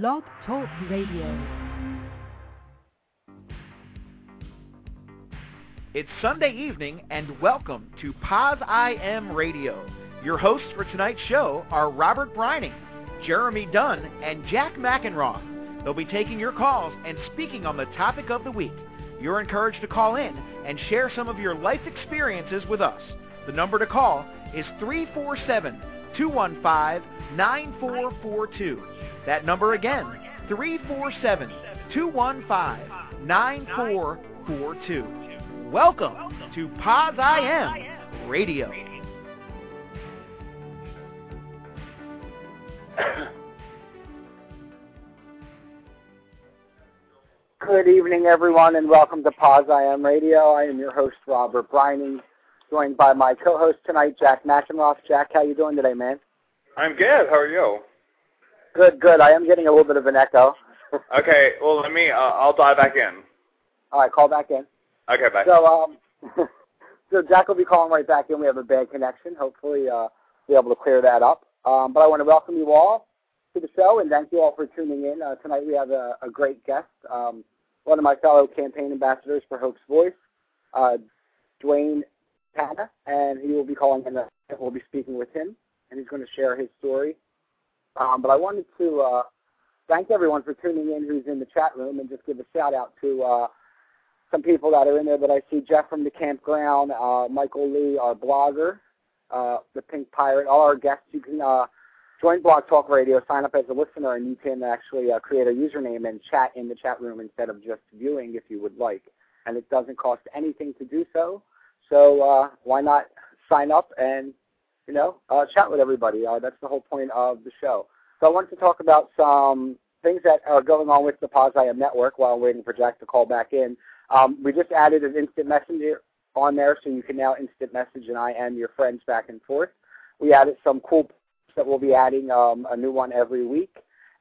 Blog Talk Radio. It's Sunday evening, and welcome to Paz I Am Radio. Your hosts for tonight's show are Robert Brining, Jeremy Dunn, and Jack McEnroth. They'll be taking your calls and speaking on the topic of the week. You're encouraged to call in and share some of your life experiences with us. The number to call is 347 215 9442. That number again, 347 215 9442. Welcome to Paz I Am Radio. Good evening, everyone, and welcome to Pause I Am Radio. I am your host, Robert Brining, joined by my co-host tonight, Jack McEnroth. Jack, how you doing today, man? I'm good. How are you? Good, good. I am getting a little bit of an echo. Okay. Well, let me. Uh, I'll dive back in. All right, call back in. Okay. Bye. So, um, so Jack will be calling right back in. We have a bad connection. Hopefully, uh, be able to clear that up. Um, but I want to welcome you all to the show and thank you all for tuning in. Uh, tonight we have a, a great guest, um, one of my fellow campaign ambassadors for Hope's Voice, uh, Duane Quintana, and he will be calling in. Uh, we'll be speaking with him, and he's going to share his story. Um, but I wanted to uh, thank everyone for tuning in who's in the chat room and just give a shout out to uh, some people that are in there that I see Jeff from the campground, uh, Michael Lee, our blogger, uh, the Pink Pirate, all our guests. You can uh, join Blog Talk Radio, sign up as a listener, and you can actually uh, create a username and chat in the chat room instead of just viewing if you would like. And it doesn't cost anything to do so. So why not sign up and you know uh, chat with everybody? Uh, that's the whole point of the show. So I wanted to talk about some things that are going on with the Pause network while waiting for Jack to call back in. Um, we just added an instant messenger on there, so you can now instant message and I am your friends back and forth. We added some cool that we'll be adding um, a new one every week.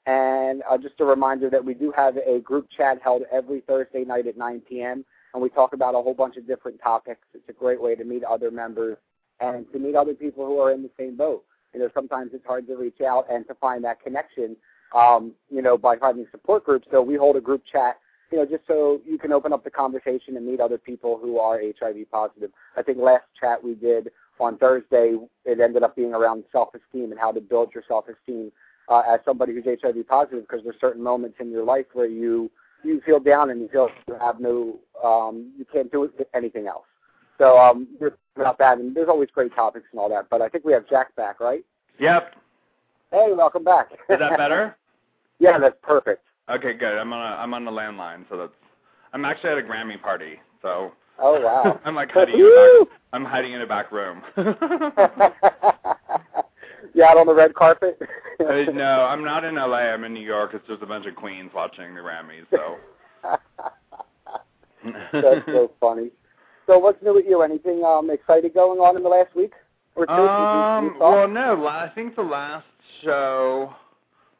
And uh, just a reminder that we do have a group chat held every Thursday night at 9 p.m. and we talk about a whole bunch of different topics. It's a great way to meet other members and to meet other people who are in the same boat. You know, sometimes it's hard to reach out and to find that connection, um, you know, by finding support groups. So we hold a group chat, you know, just so you can open up the conversation and meet other people who are HIV positive. I think last chat we did on Thursday, it ended up being around self-esteem and how to build your self-esteem uh, as somebody who's HIV positive because there's certain moments in your life where you you feel down and you feel you have no um, you can't do anything else. So um, we're about that, and there's always great topics and all that. But I think we have Jack back, right? Yep. Hey, welcome back. Is that better? yeah, that's perfect. Okay, good. I'm on a, I'm on the landline, so that's. I'm actually at a Grammy party, so. Oh wow. I'm like hiding in back. I'm hiding in a back room. you out on the red carpet? uh, no, I'm not in LA. I'm in New York. It's just a bunch of queens watching the Grammys. So. That's so funny. So what's new with you? Anything um exciting going on in the last week or two? Um. you, you well, no. I think the last show.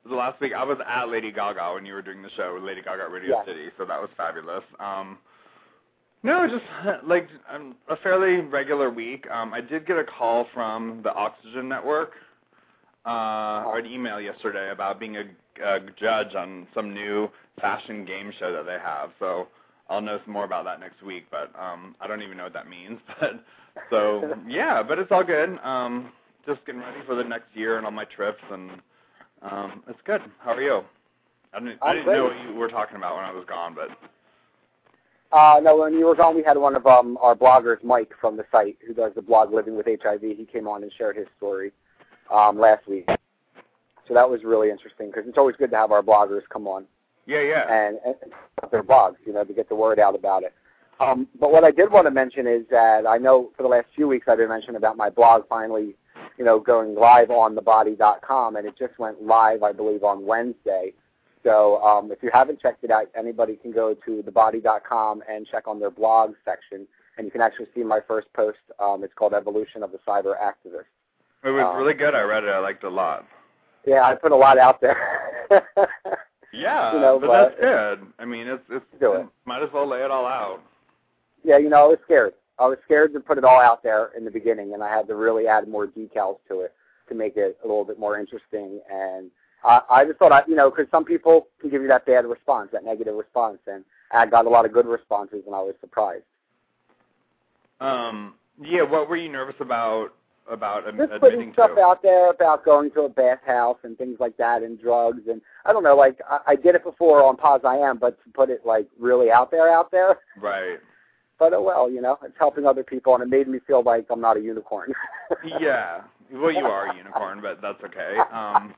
The last week I was at Lady Gaga when you were doing the show with Lady Gaga at Radio Yeah. City, so that was fabulous. Um, no, just like um, a fairly regular week. Um, I did get a call from the Oxygen Network, uh, or an email yesterday about being a, a judge on some new fashion game show that they have. So I'll know some more about that next week, but um, I don't even know what that means. But so yeah, but it's all good. Um, just getting ready for the next year and all my trips, and um, it's good. How are you? I didn't, I didn't know what you were talking about when I was gone, but Uh, no, when you were gone, we had one of um, our bloggers, Mike, from the site, who does the blog Living with HIV. He came on and shared his story um, last week. So that was really interesting because it's always good to have our bloggers come on yeah, yeah. and, and their blogs, you know, to get the word out about it. Um, but what I did want to mention is that I know for the last few weeks I've been mentioning about my blog finally, you know, going live on thebody.com, and it just went live, I believe, on Wednesday. So um, if you haven't checked it out, anybody can go to thebody.com and check on their blog section, and you can actually see my first post. Um, it's called Evolution of the Cyber Activist. It was um, really good. I read it. I liked it a lot. Yeah, I put a lot out there. Yeah, You know, but, but- that's good. I mean, it's it's Do it. might as well lay it all out. yeah, you know, I was scared. I was scared to put it all out there in the beginning, and I had to really add more details to it to make it a little bit more interesting and I, I just thought I, you know, because some people can give you that bad response, that negative response, and I got a lot of good responses, and I was surprised. Um, yeah, what were you nervous about about Just admitting putting stuff to? out there about going to a bathhouse and things like that, and drugs, and I don't know, like I, I did it before on Pause I Am, but to put it like really out there, out there. Right. But oh well, you know, it's helping other people, and it made me feel like I'm not a unicorn. Yeah. Well, you are a unicorn, but that's okay. Um,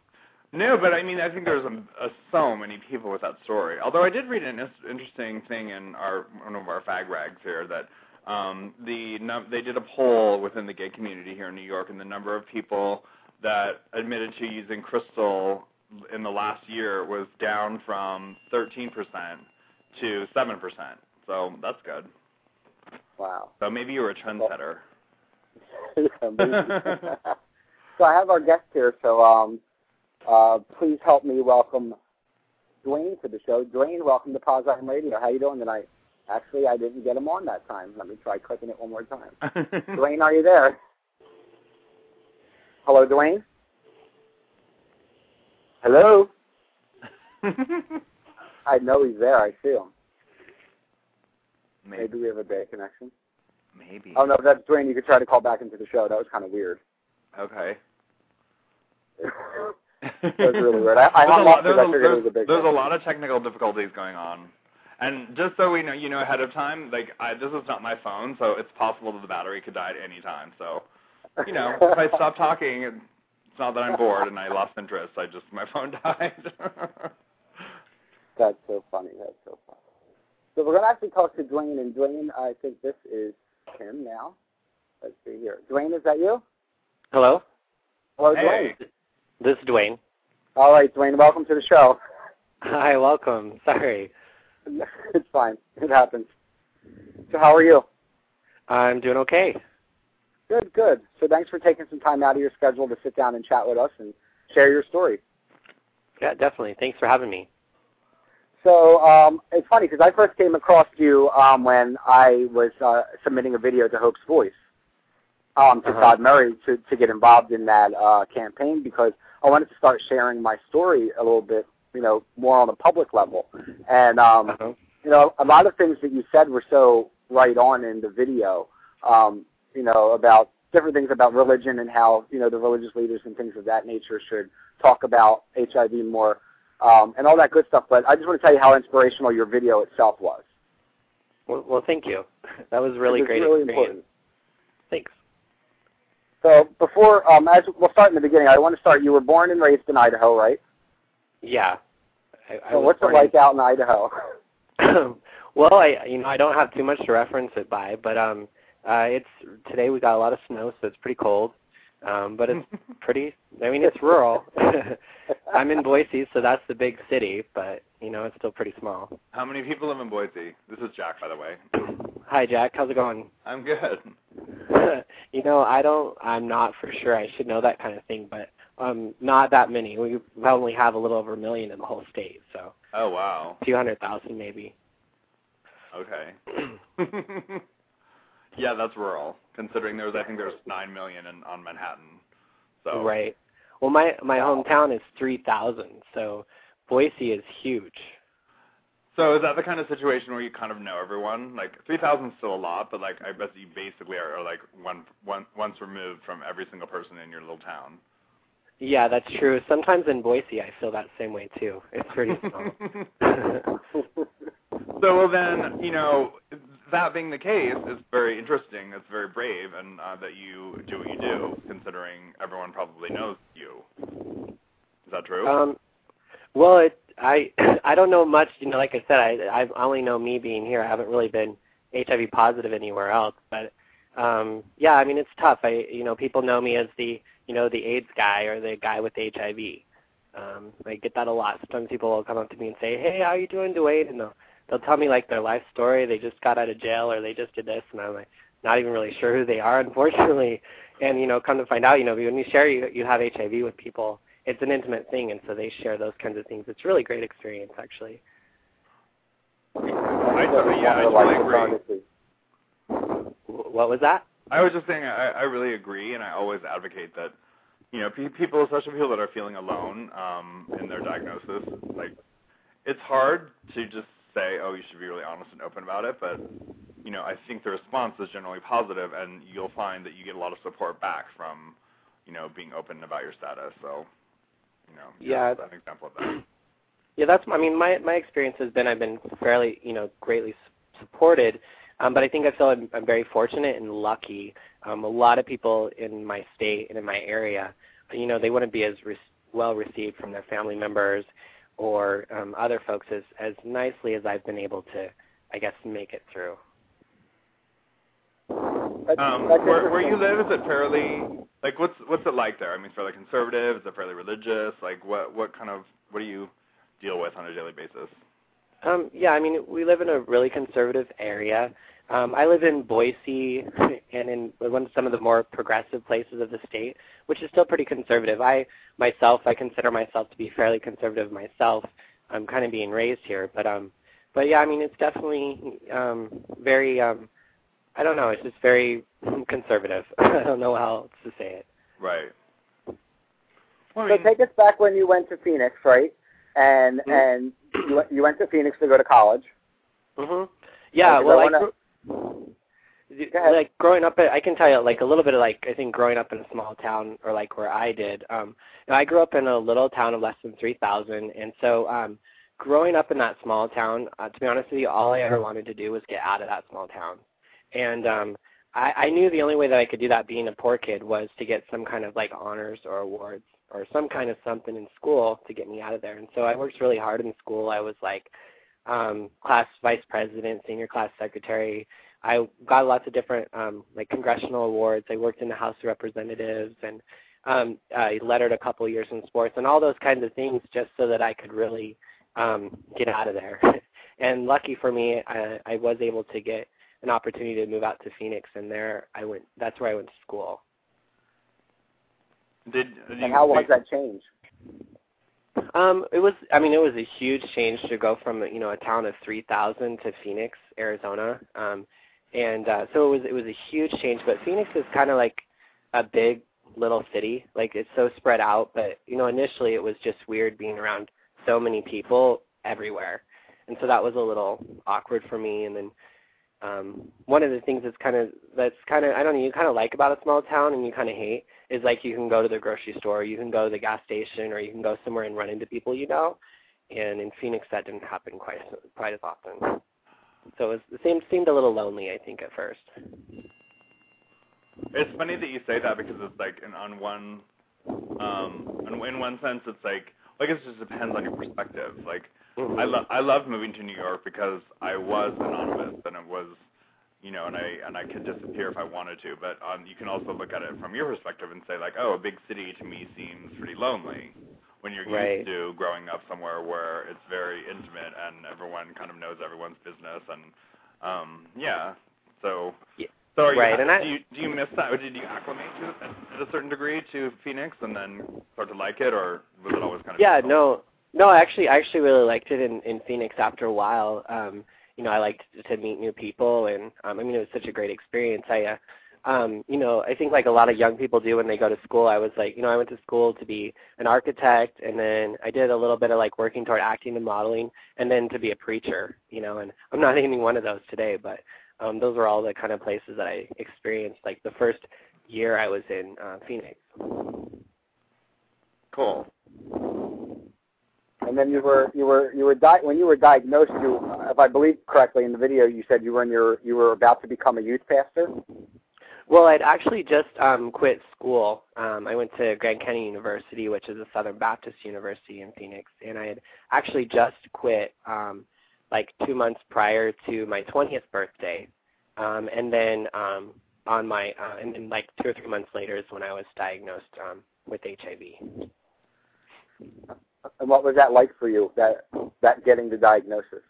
no, but I mean, I think there's a, a, so many people with that story. Although I did read an interesting thing in our one of our fag rags here that um, the num- they did a poll within the gay community here in New York, and the number of people that admitted to using crystal in the last year was down from 13% to 7%. So that's good. wow. So maybe you're a trendsetter. So I have our guest here. So um, uh, please help me welcome Duane to the show. Duane, welcome to Pause on Radio. How are you doing tonight? Actually, I didn't get him on that time. Let me try clicking it one more time. Duane, are you there? Hello, Duane. Hello. I know he's there. I see him. maybe. Maybe we have a bad connection. Maybe. Oh no, that's Duane. You could try to call back into the show. That was kind of weird. Okay. That was really weird. I, I there's a lot, there's, a, there's, there's a lot of technical difficulties going on, and just so we know, you know ahead of time, like I, this is not my phone, so it's possible that the battery could die at any time. So, you know, if I stop talking, it's not that I'm bored and I lost interest. I just my phone died. That's so funny. That's so funny. So we're gonna actually talk to Duane, and Duane, I think this is him now. Let's see here. Duane, is that you? Hello, Hello, hey. this is Duane. Duane. All right, Duane. Welcome to the show. Hi, welcome. Sorry, it's fine. It happens. So how are you? I'm doing okay. Good, good. So thanks for taking some time out of your schedule to sit down and chat with us and share your story. Yeah, definitely. Thanks for having me. So um, it's funny because I first came across you um, when I was uh, submitting a video to Hope's Voice um, to Uh-huh. Todd Murray to, to get involved in that uh, campaign because I wanted to start sharing my story a little bit, you know, more on a public level. And um, Uh-huh. you know, a lot of things that you said were so right on in the video. Um, you know, about different things about religion and how you know the religious leaders and things of that nature should talk about HIV more um, and all that good stuff. But I just want to tell you how inspirational your video itself was. Well, well, thank you. That was really was great really experience. important. Thanks. So before, um, as we'll start in the beginning, I want to start. You were born and raised in Idaho, right? Yeah. I, I So what's it born like out in Idaho? well, I you know I don't have too much to reference it by, but um, uh, it's today we got a lot of snow, so it's pretty cold. Um, but it's pretty. I mean, it's rural. I'm in Boise, so that's the big city, but you know it's still pretty small. How many people live in Boise? This is Jack, by the way. Hi, Jack. How's it going? I'm good. you know, I don't. I'm not for sure. I should know that kind of thing, but um, not that many. We only have a little over a million in the whole state, so Oh wow. few hundred thousand maybe. Okay. yeah, that's rural. Considering there's, I think there's nine million in, on Manhattan. So Right. Well, my my hometown is three thousand, so Boise is huge. So is that the kind of situation where you kind of know everyone? Like three thousand is still a lot, but like I bet you basically are, are like one one once removed from every single person in your little town. Yeah, that's true. Sometimes in Boise, I feel that same way too. It's pretty small. so well then, you know, that being the case, it's very interesting. It's very brave, and uh, that you do what you do, considering everyone probably knows you. Is that true? um, well, it, I I don't know much. You know, like I said, I I only know me being here. I haven't really been HIV positive anywhere else. But um, yeah, I mean, it's tough. I you know, people know me as the you know the AIDS guy or the guy with HIV. Um, I get that a lot. Sometimes people will come up to me and say, "Hey, how are you doing, Duane?" And they'll they'll tell me like their life story. They just got out of jail or they just did this, and I'm like not even really sure who they are, unfortunately. And you know, come to find out, you know, when you share you you have HIV with people, it's an intimate thing, and so they share those kinds of things. It's a really great experience, actually. I yeah, I totally agree. What was that? I was just saying, I, I really agree, and I always advocate that you know, pe- people, especially people that are feeling alone um, in their diagnosis, like it's hard to just say, oh, you should be really honest and open about it, but you know, I think the response is generally positive, and you'll find that you get a lot of support back from, you know, being open about your status. So, you know, yeah, that's an example of that. Yeah, that's. I mean, my my experience has been I've been fairly, you know, greatly supported, um, but I think I feel I'm, I'm very fortunate and lucky. Um, a lot of people in my state and in my area, you know, they wouldn't be as re- well received from their family members or um, other folks as as nicely as I've been able to, I guess, make it through. Um, where, where you live, is it fairly like what's what's it like there? I mean, fairly conservative. Is it fairly religious? Like, what what kind of what do you deal with on a daily basis? Um, yeah, I mean, we live in a really conservative area. Um, I live in Boise and in one of some of the more progressive places of the state, which is still pretty conservative. I myself, I consider myself to be fairly conservative myself. I'm kind of being raised here, but um, but yeah, I mean, it's definitely um, very um, I don't know, it's just very conservative. I don't know how else to say it. Right. Well, I So mean, take us back when you went to Phoenix, right? And Mhm. and you went, you went to Phoenix to go to college. Mhm. Yeah, well, I I wanna- grew, like growing up, I can tell you like a little bit of like I think growing up in a small town or like where I did. Um, you know, I grew up in a little town of less than three thousand, and so um, growing up in that small town, uh, to be honest with you, all I ever wanted to do was get out of that small town, and um, I, I knew the only way that I could do that being a poor kid was to get some kind of like honors or awards or some kind of something in school to get me out of there. And so I worked really hard in school. I was like um, class vice president, senior class secretary. I got lots of different um, like congressional awards. I worked in the House of Representatives and um, I lettered a couple years in sports and all those kinds of things just so that I could really um, get out of there. and lucky for me, I, I was able to get an opportunity to move out to Phoenix, and there I went. That's where I went to school. Did, did you, And how was that change? Um, it was. I mean, it was a huge change to go from you know a town of three thousand to Phoenix, Arizona. Um, and uh, so it was. It was a huge change. But Phoenix is kind of like a big little city. Like it's so spread out. But you know, initially it was just weird being around so many people everywhere, and so that was a little awkward for me. And then um, one of the things that's kind of that's kind of I don't know you kind of like about a small town and you kind of hate is like you can go to the grocery store, you can go to the gas station, or you can go somewhere and run into people you know. And in Phoenix, that didn't happen quite as, quite as often. So it, was, it seemed seemed a little lonely, I think, at first. It's funny that you say that because it's like in on one, um, in, in one sense, it's like I guess it just depends on your perspective. Like I love I loved moving to New York because I was anonymous and it was, you know, and I and I could disappear if I wanted to. But um, you can also look at it from your perspective and say like, oh, a big city to me seems pretty lonely. When you're Right. used to growing up somewhere where it's very intimate and everyone kind of knows everyone's business and um yeah. So Yeah. so are you, Right, and I- do you do you miss that or did you acclimate to it at a certain degree to Phoenix and then start to like it or was it always kind of Yeah, difficult? no, no. I actually, I actually really liked it in in Phoenix after a while. Um, you know, I liked to meet new people, and um, I mean, it was such a great experience. I, uh, um, you know, I think like a lot of young people do when they go to school. I was like, you know, I went to school to be an architect, and then I did a little bit of like working toward acting and modeling, and then to be a preacher. You know, and I'm not any one of those today, but um, those were all the kind of places that I experienced. Like the first year I was in uh, Phoenix. Cool. And then you were you were you were di- when you were diagnosed. You, if I believe correctly in the video, you said you were in your you were about to become a youth pastor. Well, I'd actually just um, quit school. Um, I went to Grand Canyon University, which is a Southern Baptist university in Phoenix, and I had actually just quit um, like two months prior to my 20th birthday. Um, and then um, on my uh, and then like two or three months later is when I was diagnosed um, with HIV. And what was that like for you? That that getting the diagnosis.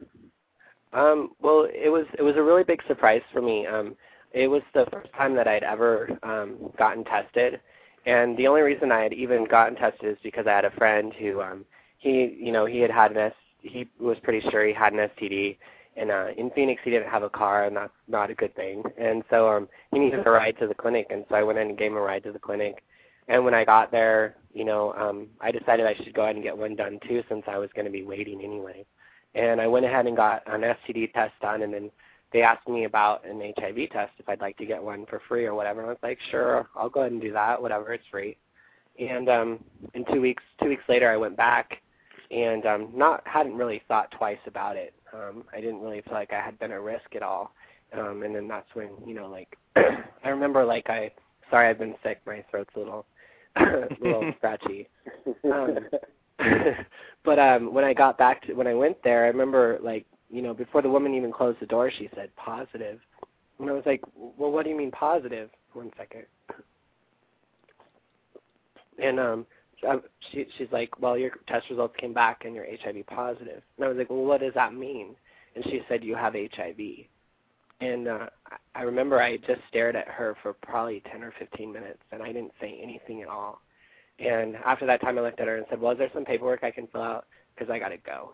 Um, well, it was it was a really big surprise for me. Um, it was the first time that I'd ever um, gotten tested, and the only reason I had even gotten tested is because I had a friend who um, he you know he had had an S he was pretty sure he had an STD, and uh, in Phoenix he didn't have a car, and that's not a good thing. And so um, he needed a ride to the clinic, and so I went in and gave him a ride to the clinic. And when I got there, you know, um, I decided I should go ahead and get one done too, since I was going to be waiting anyway. And I went ahead and got an STD test done, and then they asked me about an HIV test if I'd like to get one for free or whatever. And I was like, sure, I'll go ahead and do that. Whatever, it's free. And um, in two weeks, two weeks later, I went back, and um, not hadn't really thought twice about it. Um, I didn't really feel like I had been at risk at all. Um, and then that's when you know, like, I remember like I, sorry, I've been sick. My throat's a little, a little scratchy. Um, but um, when I got back to when I went there, I remember like you know before the woman even closed the door, she said positive, and I was like, well, what do you mean positive? One second. And um, she she's like, well, your test results came back and you're HIV positive. And I was like, well, what does that mean? And she said you have HIV. And uh, I remember I just stared at her for probably 10 or 15 minutes, and I didn't say anything at all. And after that time, I looked at her and said, well, is there some paperwork I can fill out? Because I got to go.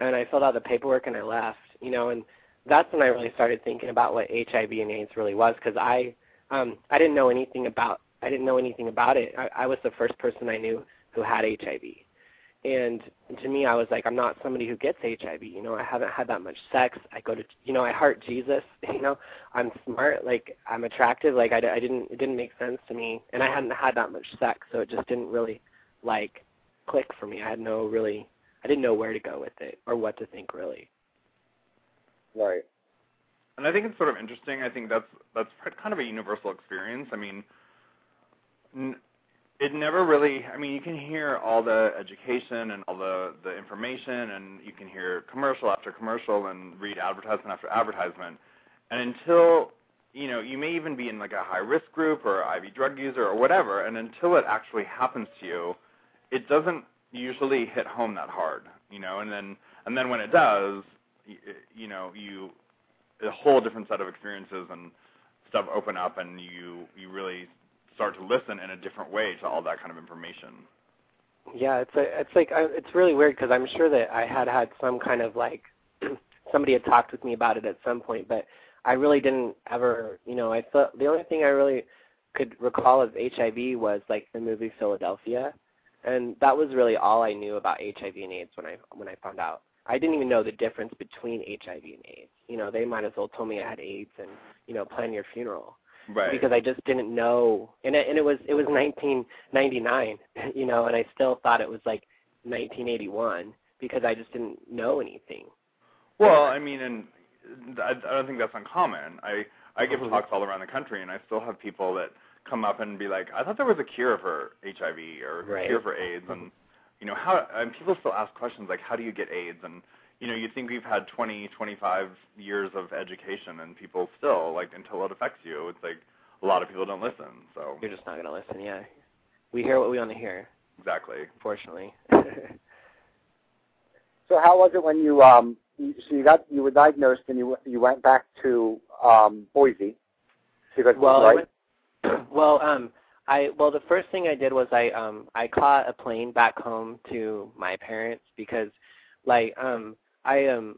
And I filled out the paperwork and I left, you know, and that's when I really started thinking about what HIV and AIDS really was because I um I didn't know anything about I didn't know anything about it. I, I was the first person I knew who had HIV. And to me, I was like, I'm not somebody who gets HIV. You know, I haven't had that much sex. I go to, you know, I heart Jesus. You know, I'm smart. Like I'm attractive. Like I, I didn't, it didn't make sense to me. And I hadn't had that much sex, so it just didn't really like click for me. I had no really, I didn't know where to go with it or what to think really. Right. And I think it's sort of interesting. I think that's that's kind of a universal experience. I mean, it never really i mean you can hear all the education and all the the information and you can hear commercial after commercial and read advertisement after advertisement. And until you know you may even be in like a high risk group or iv drug user or whatever and until it actually happens to you it doesn't usually hit home that hard you know? And then and then when it does you, you know you a whole different set of experiences and stuff open up and you you really start to listen in a different way to all that kind of information. Yeah, it's a, it's like I, it's really weird because I'm sure that I had had some kind of like somebody had talked with me about it at some point, but I really didn't ever, you know, I thought the only thing I really could recall of HIV was like the movie Philadelphia, and that was really all I knew about HIV and AIDS when I when I found out. I didn't even know the difference between HIV and AIDS. You know, they might as well told me I had AIDS and you know plan your funeral right. because I just didn't know. And it, and it was it was 1999, you know, and I still thought it was like 1981 because I just didn't know anything. Well, I mean, and I, I don't think that's uncommon. I I give Mhm. talks all around the country, and I still have people that come up and be like, "I thought there was a cure for HIV or a cure for AIDS," and you know how and people still ask questions like, "How do you get AIDS?" and you know, you think we've had 20, 25 years of education, and people still like until it affects you. It's like a lot of people don't listen. So You're just not gonna listen, yeah. We hear what we want to hear, exactly. Fortunately. So how was it when you um you, so you got you were diagnosed and you you went back to um Boise because well, right went, well, um, I well the first thing I did was I um I caught a plane back home to my parents because like um I um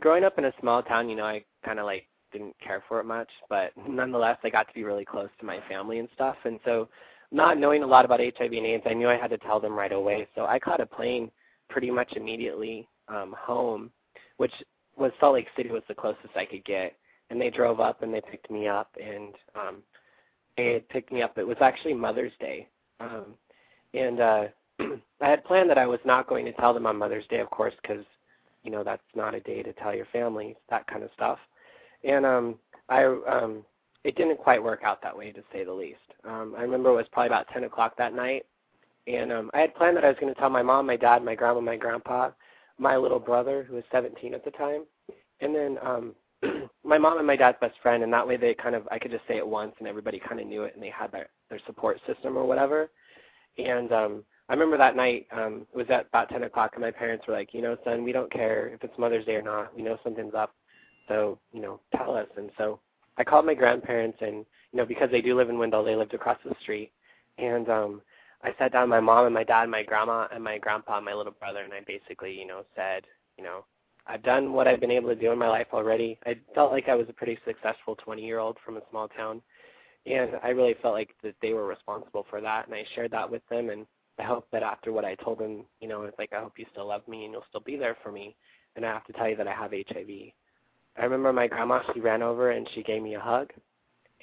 growing up in a small town, you know, I kind of like didn't care for it much, but nonetheless, I got to be really close to my family and stuff, and so not knowing a lot about HIV and AIDS, I knew I had to tell them right away. So I caught a plane pretty much immediately um home, which was Salt Lake City was the closest I could get, and they drove up and they picked me up and um they picked me up. It was actually Mother's Day, um, and uh, I had planned that I was not going to tell them on Mother's Day, of course, because you know that's not a day to tell your family that kind of stuff. And um, I um, it didn't quite work out that way, to say the least. Um, I remember it was probably about 10 o'clock that night, and um, I had planned that I was going to tell my mom, my dad, my grandma, my grandpa, my little brother, who was 17 at the time, and then um, my mom and my dad's best friend, and that way they kind of I could just say it once, and everybody kind of knew it, and they had their their support system or whatever. And um, I remember that night um, it was at about 10 o'clock, and my parents were like, you know, son, we don't care if it's Mother's Day or not. We know something's up, so you know, tell us. And so I called my grandparents, and you know, because they do live in Wendell, they lived across the street, and um, I sat down my mom and my dad, and my grandma and my grandpa, and my little brother, and I basically, you know, said, you know, I've done what I've been able to do in my life already. I felt like I was a pretty successful 20 year old from a small town. and I really felt like that they were responsible for that, and I shared that with them, and I hope that after what I told them, you know, it's like I hope you still love me and you'll still be there for me, and I have to tell you that I have HIV. I remember my grandma, she ran over and she gave me a hug,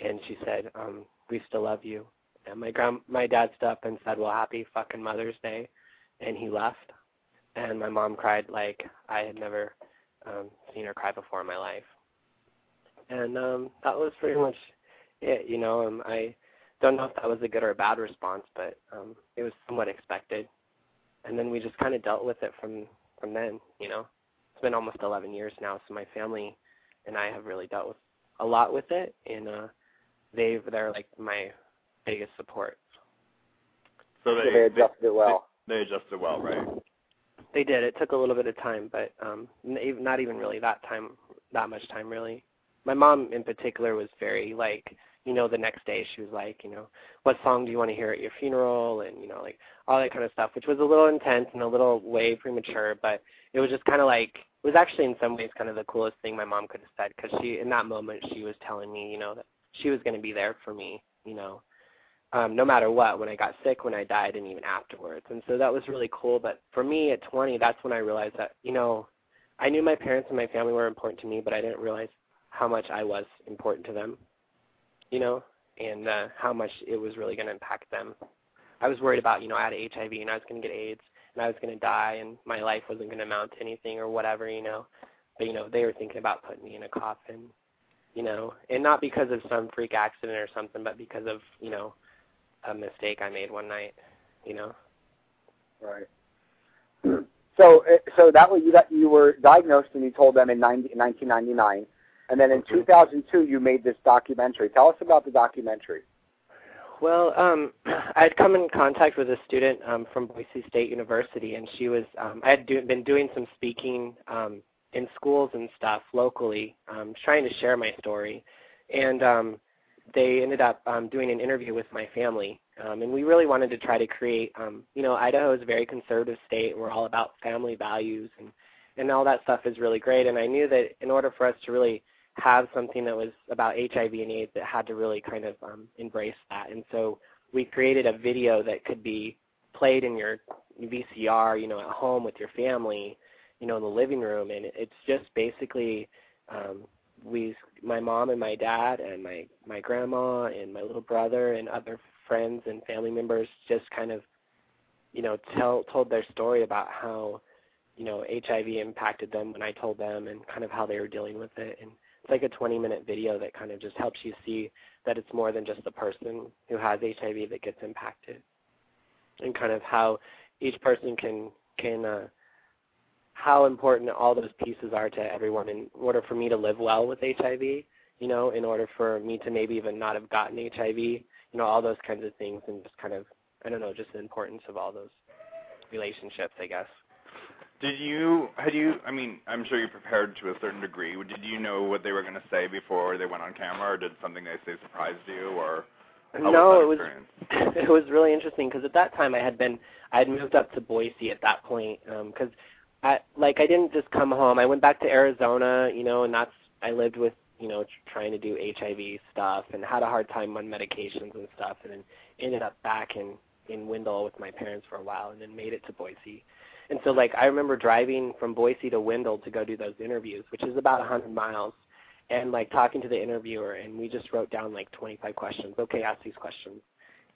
and she said, um, "We still love you." And my grand, my dad stood up and said, "Well, happy fucking Mother's Day," and he left. And my mom cried like I had never um, seen her cry before in my life. And um, that was pretty much it. You know, um, I don't know if that was a good or a bad response, but um, it was somewhat expected. And then we just kind of dealt with it from from then. You know, it's been almost 11 years now, so my family and I have really dealt with a lot with it, and uh, they they're like my biggest support. So they, so they adjusted it well. They, they adjusted well, right? They did. It took a little bit of time, but um, not even really that time, that much time really. My mom in particular was very like, you know, the next day she was like, you know, what song do you want to hear at your funeral, and you know, like all that kind of stuff, which was a little intense and a little way premature, but it was just kind of like it was actually in some ways kind of the coolest thing my mom could have said because she in that moment she was telling me, you know, that she was going to be there for me, you know, um, no matter what, when I got sick, when I died, and even afterwards. And so that was really cool. But for me at 20, that's when I realized that, you know, I knew my parents and my family were important to me, but I didn't realize how much I was important to them, you know, and uh, how much it was really going to impact them. I was worried about, you know, I had HIV and I was going to get AIDS and I was going to die and my life wasn't going to amount to anything or whatever, you know. But, you know, they were thinking about putting me in a coffin, you know, and not because of some freak accident or something, but because of, you know, a mistake I made one night, you know. Right. So, eh, so that was you got you were diagnosed and you told them in 90, 1999, and then in mm-hmm. 2002 you made this documentary. Tell us about the documentary. Well, um, I had come in contact with a student um, from Boise State University, and she was um, I had do, been doing some speaking um, in schools and stuff locally, um, trying to share my story, and um, they ended up um, doing an interview with my family, um, and we really wanted to try to create. Um, you know, Idaho is a very conservative state. We're all about family values, and and all that stuff is really great. And I knew that in order for us to really have something that was about HIV and AIDS, that had to really kind of um, embrace that. And so we created a video that could be played in your VCR, you know, at home with your family, you know, in the living room, and it's just basically um, we my mom and my dad and my my grandma and my little brother and other friends and family members just kind of you know tell told their story about how you know HIV impacted them when I told them and kind of how they were dealing with it and it's like a 20 minute video that kind of just helps you see that it's more than just the person who has HIV that gets impacted and kind of how each person can can uh how important all those pieces are to everyone in order for me to live well with HIV, you know, in order for me to maybe even not have gotten HIV, you know, all those kinds of things and just kind of, I don't know, just the importance of all those relationships, I guess. Did you, had you, I mean, I'm sure you prepared to a certain degree. Did you know what they were going to say before they went on camera, or did something they say surprise you, or how no, was it was it was really interesting because at that time I had been I had moved up to Boise at that point because um, I like I didn't just come home. I went back to Arizona, you know, and that's I lived with you know trying to do HIV stuff and had a hard time on medications and stuff, and then ended up back in in Wendell with my parents for a while, and then made it to Boise. And so like I remember driving from Boise to Wendell to go do those interviews, which is about a 100 miles, and like talking to the interviewer, and we just wrote down like 25 questions. Okay, ask these questions,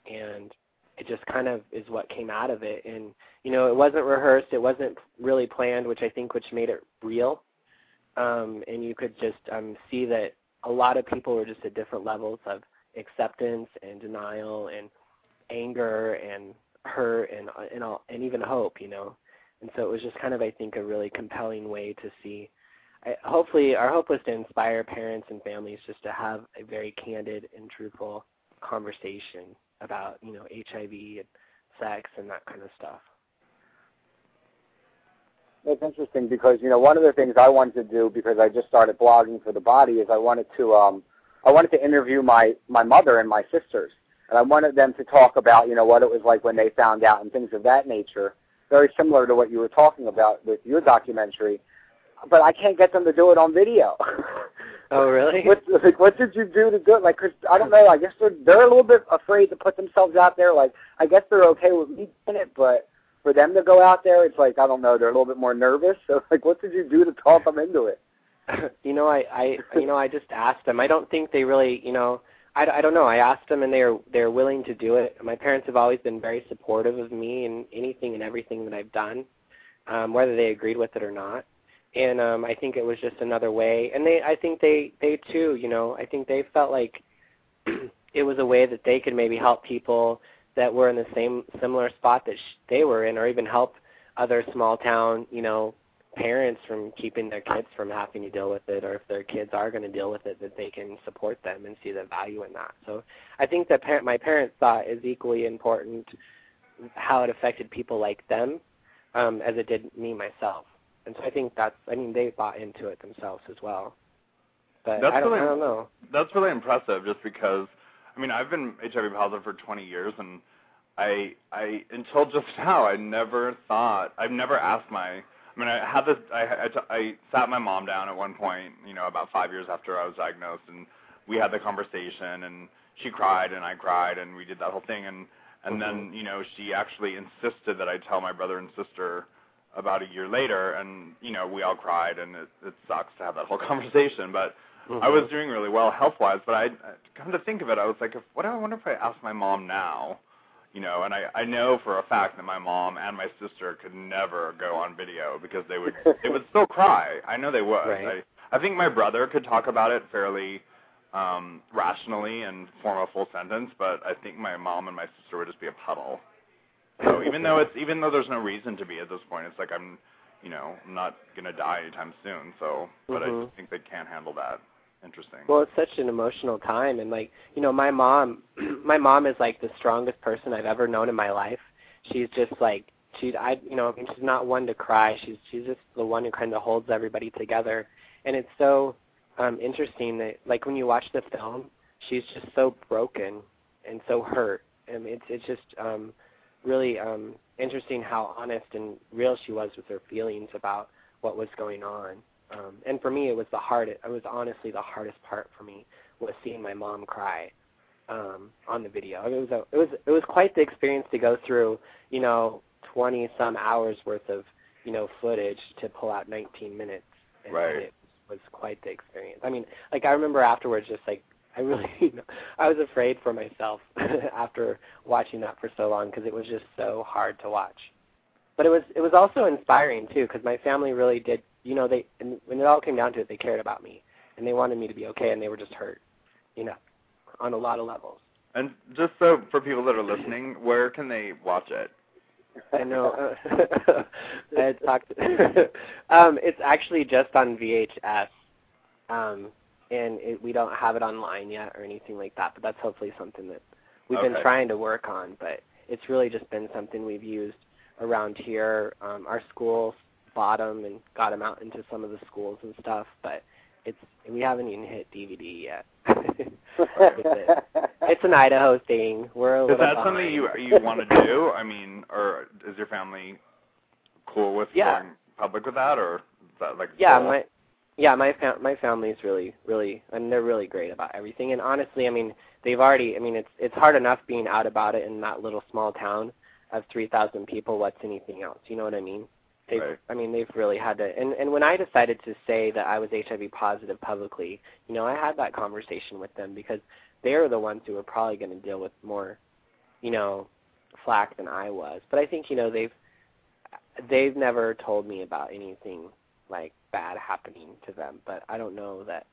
and it just kind of is what came out of it. And you know it wasn't rehearsed. It wasn't really planned which i think which made it real. Um and you could just um see that a lot of people were just at different levels of acceptance and denial and anger and hurt and and all and even hope you know and so it was just kind of i think a really compelling way to see I, hopefully our hope was to inspire parents and families just to have a very candid and truthful conversation about you know HIV and sex and that kind of stuff. That's interesting because you know one of the things I wanted to do because I just started blogging for the body is I wanted to um I wanted to interview my my mother and my sisters and I wanted them to talk about you know what it was like when they found out and things of that nature very similar to what you were talking about with your documentary but I can't get them to do it on video Oh, really? What like what did you do to do it? Like, cause I don't know. I guess they're they're a little bit afraid to put themselves out there. Like, I guess they're okay with me doing it, but for them to go out there, it's like I don't know. They're a little bit more nervous. So, like, what did you do to talk them into it? you know, I, I, you know, I just asked them. I don't think they really, you know, I, I don't know. I asked them, and they're they're willing to do it. My parents have always been very supportive of me and anything and everything that I've done, um, whether they agreed with it or not. And um, I think it was just another way. And they, I think they, they too, you know, I think they felt like it was a way that they could maybe help people that were in the same similar spot that sh- they were in, or even help other small town, you know, parents from keeping their kids from having to deal with it, or if their kids are going to deal with it, that they can support them and see the value in that. So I think that par- my parents thought is equally important how it affected people like them um, as it did me myself. And so I think that's, I mean, they bought into it themselves as well. But That's I, don't, really- I don't know. That's really impressive, just because. I mean, I've been HIV positive for 20 years, and I, I until just now, I never thought, I've never asked my. I mean, I had this. I, I, I sat my mom down at one point, you know, about five years after I was diagnosed, and we had the conversation, and she cried, and I cried, and we did that whole thing, and and then you know, she actually insisted that I tell my brother and sister about a year later, and you know, we all cried, and it, it sucks to have that whole conversation, but. Mm-hmm. I was doing really well health wise, but I I- come to think of it, I was like, if, what I wonder if I ask my mom now, you know, and I I know for a fact that my mom and my sister could never go on video because they would they would still cry. I know they would. Right. I I think my brother could talk about it fairly um rationally and form a full sentence, but I think my mom and my sister would just be a puddle. So even though it's even though there's no reason to be at this point, it's like I'm you know, I'm not gonna die anytime soon, so but I Mhm. just think they can't handle that. Interesting. Well, it's such an emotional time, and like you know, my mom, my mom is like the strongest person I've ever known in my life. She's just like she, I, you know, she's not one to cry. She's she's just the one who kind of holds everybody together, and it's so um interesting that like when you watch the film, she's just so broken and so hurt, and it's it's just um really um interesting how honest and real she was with her feelings about what was going on. Um, and for me, it was the hardest. It was honestly the hardest part for me was seeing my mom cry um, on the video. It was a, it was it was quite the experience to go through. You know, twenty some hours worth of you know footage to pull out 19 minutes. And Right. It was quite the experience. I mean, like I remember afterwards, just like I really, you know, I was afraid for myself after watching that for so long because it was just so hard to watch. But it was it was also inspiring too because my family really did you know they and when it all came down to it they cared about me and they wanted me to be okay and they were just hurt you know on a lot of levels. And just so for people that are listening, where can they watch it? i know. I talked um it's actually just on vhs um and it, we don't have it online yet or anything like that but that's hopefully something that we've been trying to work on but it's really just been something we've used around here. Um our school bought 'em and got 'em out into some of the schools and stuff but it's we haven't even hit dvd yet. With it. it's an idaho thing. We're a Is little that something you you want to do? I mean, or is your family cool with Yeah. going public with that, or is that like yeah my yeah my fam- my family's really really and they're really great about everything. And honestly i mean they've already i mean it's it's hard enough being out about it in that little small town of 3000 people. What's anything else? You know what i mean they've Right. i mean they've really had to and and when i decided to say that i was hiv positive publicly you know i had that conversation with them because they're the ones who are probably going to deal with more you know flack than i was but i think you know they've they've never told me about anything like bad happening to them, but I don't know that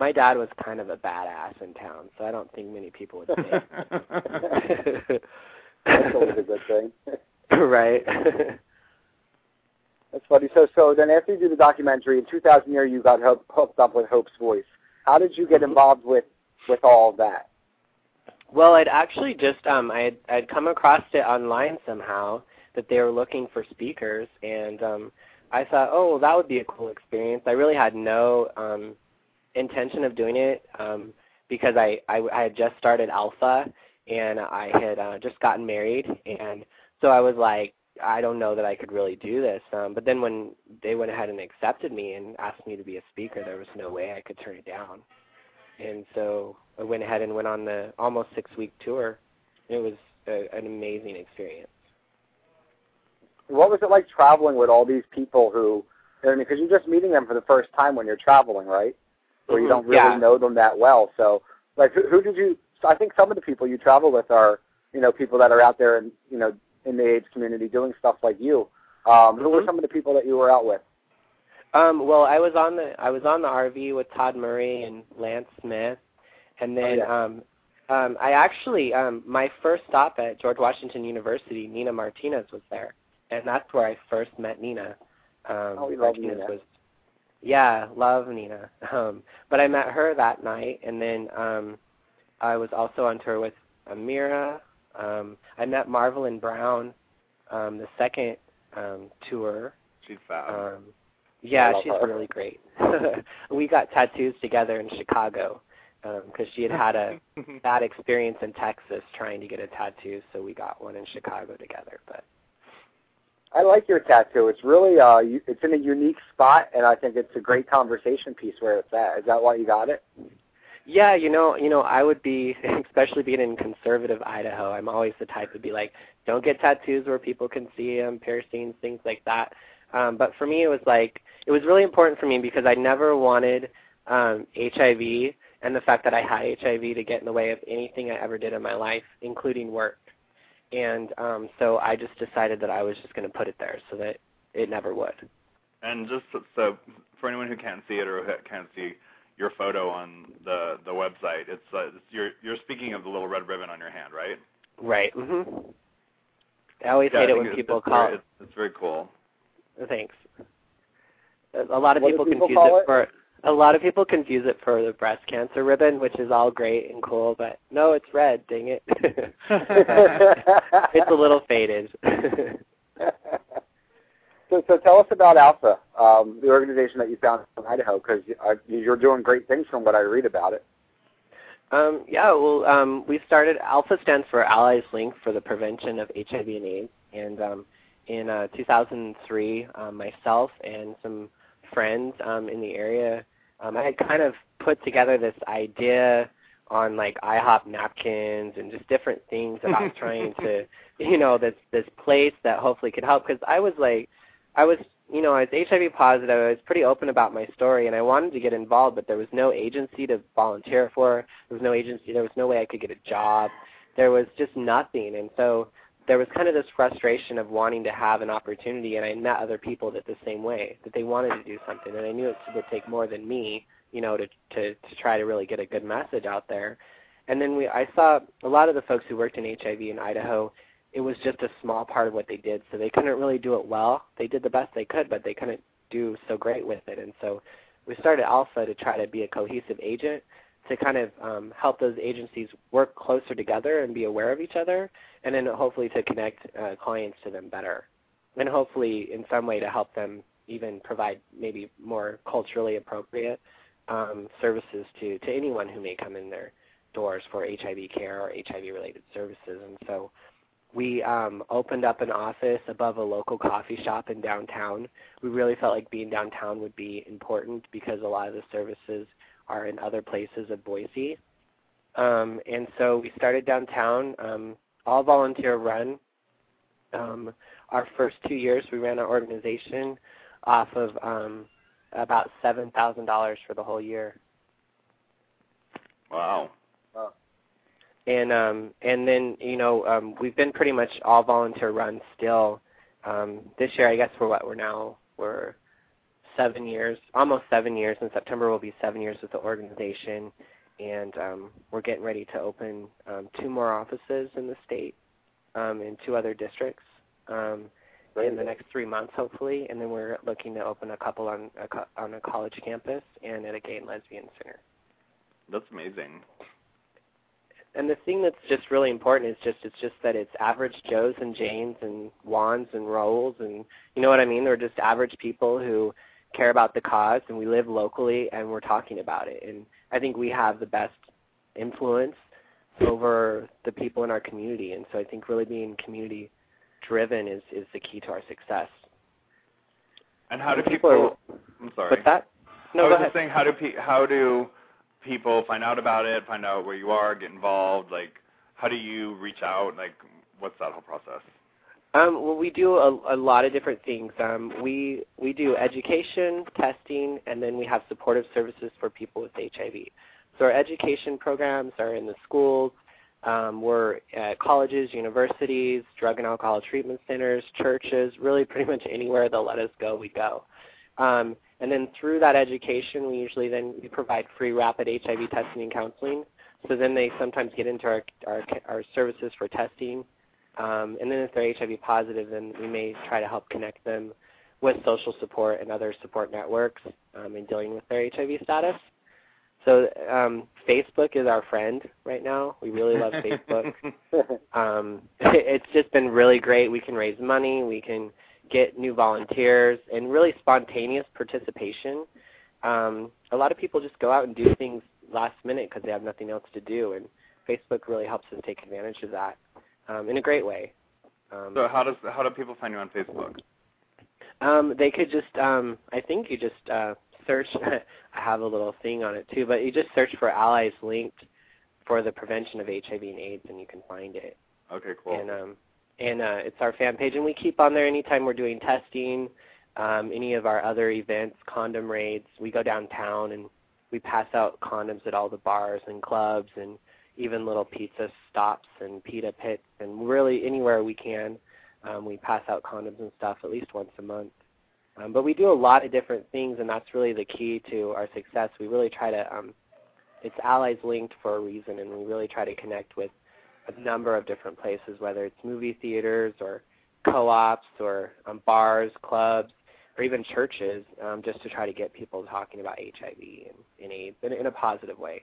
my dad was kind of a badass in town, so I don't think many people would say. That's always a good thing. right. That's funny. So, so then after you do the documentary in 2000 year, you got hook, hooked up with Hope's Voice. How did you get Mhm. involved with with all of that? well, I'd actually just um I had I'd come across it online somehow that they were looking for speakers and um I thought, "Oh, well, that would be a cool experience." I really had no um intention of doing it um because I I, I had just started Alpha and I had uh, just gotten married and so I was like I don't know that I could really do this. Um, but then when they went ahead and accepted me and asked me to be a speaker. There was no way I could turn it down. And so I went ahead and went on the almost six week tour. It was a, an amazing experience. What was it like traveling with all these people who, I mean, because you're just meeting them for the first time when you're traveling, right? Where you Mhm, don't really yeah. know them that well. So, like, who, who did you? I think some of the people you travel with are, you know, people that are out there and you know in the AIDS community doing stuff like you. Um, Who were Mhm. some of the people that you were out with? Um, well, I was on the I was on the RV with Todd Murray and Lance Smith, and then Oh, yeah. um, um, I actually um, my first stop at George Washington University, Nina Martinez was there, and that's where I first met Nina. Um, Oh, we love Martinez Nina. was yeah, love Nina. Um, but I met her that night, and then um, I was also on tour with Amira. Um, I met Marvelyn Brown um, the second um, tour. She's fab. Um, yeah, she's her. really great. we got tattoos together in Chicago because she had had a bad experience in Texas trying to get a tattoo, so we got one in Chicago together. But I like your tattoo. It's really uh, you, it's in a unique spot, and I think it's a great conversation piece where it's at. Is that why you got it? Yeah, you know, you know, I would be, especially being in conservative Idaho, I'm always the type to be like, don't get tattoos where people can see them, piercings, things like that. Um, but for me, it was like it was really important for me because I never wanted um, HIV and the fact that I had HIV to get in the way of anything I ever did in my life, including work. And um, so I just decided that I was just going to put it there so that it never would. And just so, for anyone who can't see it or who can't see your photo on the the website, it's, uh, it's you're you're speaking of the little red ribbon on your hand, right? Right. hmm I always Yeah, I it when it's- people it's call very, it's, it's very cool. Thanks. A a lot of What people, people confuse it, it? for a lot of people confuse it for the breast cancer ribbon, which is all great and cool, but no, it's red. Dang it! it's a little faded. so, so tell us about Alpha, um, the organization that you founded in Idaho, because you're doing great things from what I read about it. um, yeah, well, um, we started. Alpha stands for Allies Link for the Prevention of HIV and AIDS, and um, in uh, 2003, um, myself and some friends um, in the area, um, I had kind of put together this idea on like IHOP napkins and just different things about trying to, you know, this this place that hopefully could help. Because I was like, I was, you know, I was HIV positive. I was pretty open about my story, and I wanted to get involved, but there was no agency to volunteer for. There was no agency. There was no way I could get a job. There was just nothing, and so there was kind of this frustration of wanting to have an opportunity, and I met other people that the same way that they wanted to do something, and I knew it would take more than me, you know, to to to try to really get a good message out there. And then we, I saw a lot of the folks who worked in HIV in Idaho. It was just a small part of what they did, so they couldn't really do it well. They did the best they could, but they couldn't do so great with it. And so we started Alpha to try to be a cohesive agent to kind of um, help those agencies work closer together and be aware of each other, and then hopefully to connect uh, clients to them better, and hopefully in some way to help them even provide maybe more culturally appropriate um, services to, to anyone who may come in their doors for HIV care or HIV-related services. And so we um, opened up an office above a local coffee shop in downtown. We really felt like being downtown would be important because a lot of the services are in other places of Boise. Um, and so we started downtown, um, all volunteer run. Um, our first two years, we ran our organization off of um, about seven thousand dollars for the whole year. Wow. And um and then you know um we've been pretty much all volunteer run still. Um this year i guess for what we're now we're seven years almost seven years in september will be seven years with the organization. And um we're getting ready to open um two more offices in the state um in two other districts um in the next three months hopefully. And then we're looking to open a couple on a on a college campus and at a gay and lesbian center. That's amazing. And the thing that's just really important is just it's just that it's average Joes and Janes and Wands and Rolls and you know what I mean? They're just average people who care about the cause and we live locally and we're talking about it. And I think we have the best influence over the people in our community. And so I think really being community driven is, is the key to our success. And how do people? people? are, I'm sorry. what's that? No, I go was ahead. just saying, how do pe- how do people find out about it? Find out where you are, get involved. Like, how do you reach out? Like, what's that whole process? Um, well, we do a, a lot of different things. Um, we we do education, testing, and then we have supportive services for people with HIV. So our education programs are in the schools. Um, we're at colleges, universities, drug and alcohol treatment centers, churches, really pretty much anywhere they'll let us go, we go. Um, and then through that education, we usually then provide free rapid HIV testing and counseling. So then they sometimes get into our our, our services for testing. Um, and then if they're HIV positive, then we may try to help connect them with social support and other support networks um, in dealing with their HIV status. So um, Facebook is our friend right now. We really love Facebook. Um, it's just been really great. We can raise money. We can get new volunteers and really spontaneous participation. Um, a lot of people just go out and do things last minute because they have nothing else to do, and Facebook really helps us take advantage of that um, in a great way. Um, So how does how do people find you on Facebook? um, they could just, um, I think you just uh, search. I have a little thing on it too, but you just search for allies linked for the prevention of HIV and AIDS, and you can find it. Okay, cool. And um, and uh, it's our fan page, and we keep on there anytime we're doing testing, um, any of our other events, condom raids. We go downtown and we pass out condoms at all the bars and clubs, and even little pizza stops and pita pits, and really anywhere we can. Um, we pass out condoms and stuff at least once a month. Um, but we do a lot of different things, and that's really the key to our success. We really try to, um, it's allies linked for a reason, and we really try to connect with a number of different places, whether it's movie theaters or co-ops or um, bars, clubs, or even churches, um, just to try to get people talking about HIV and, and AIDS in, in a positive way.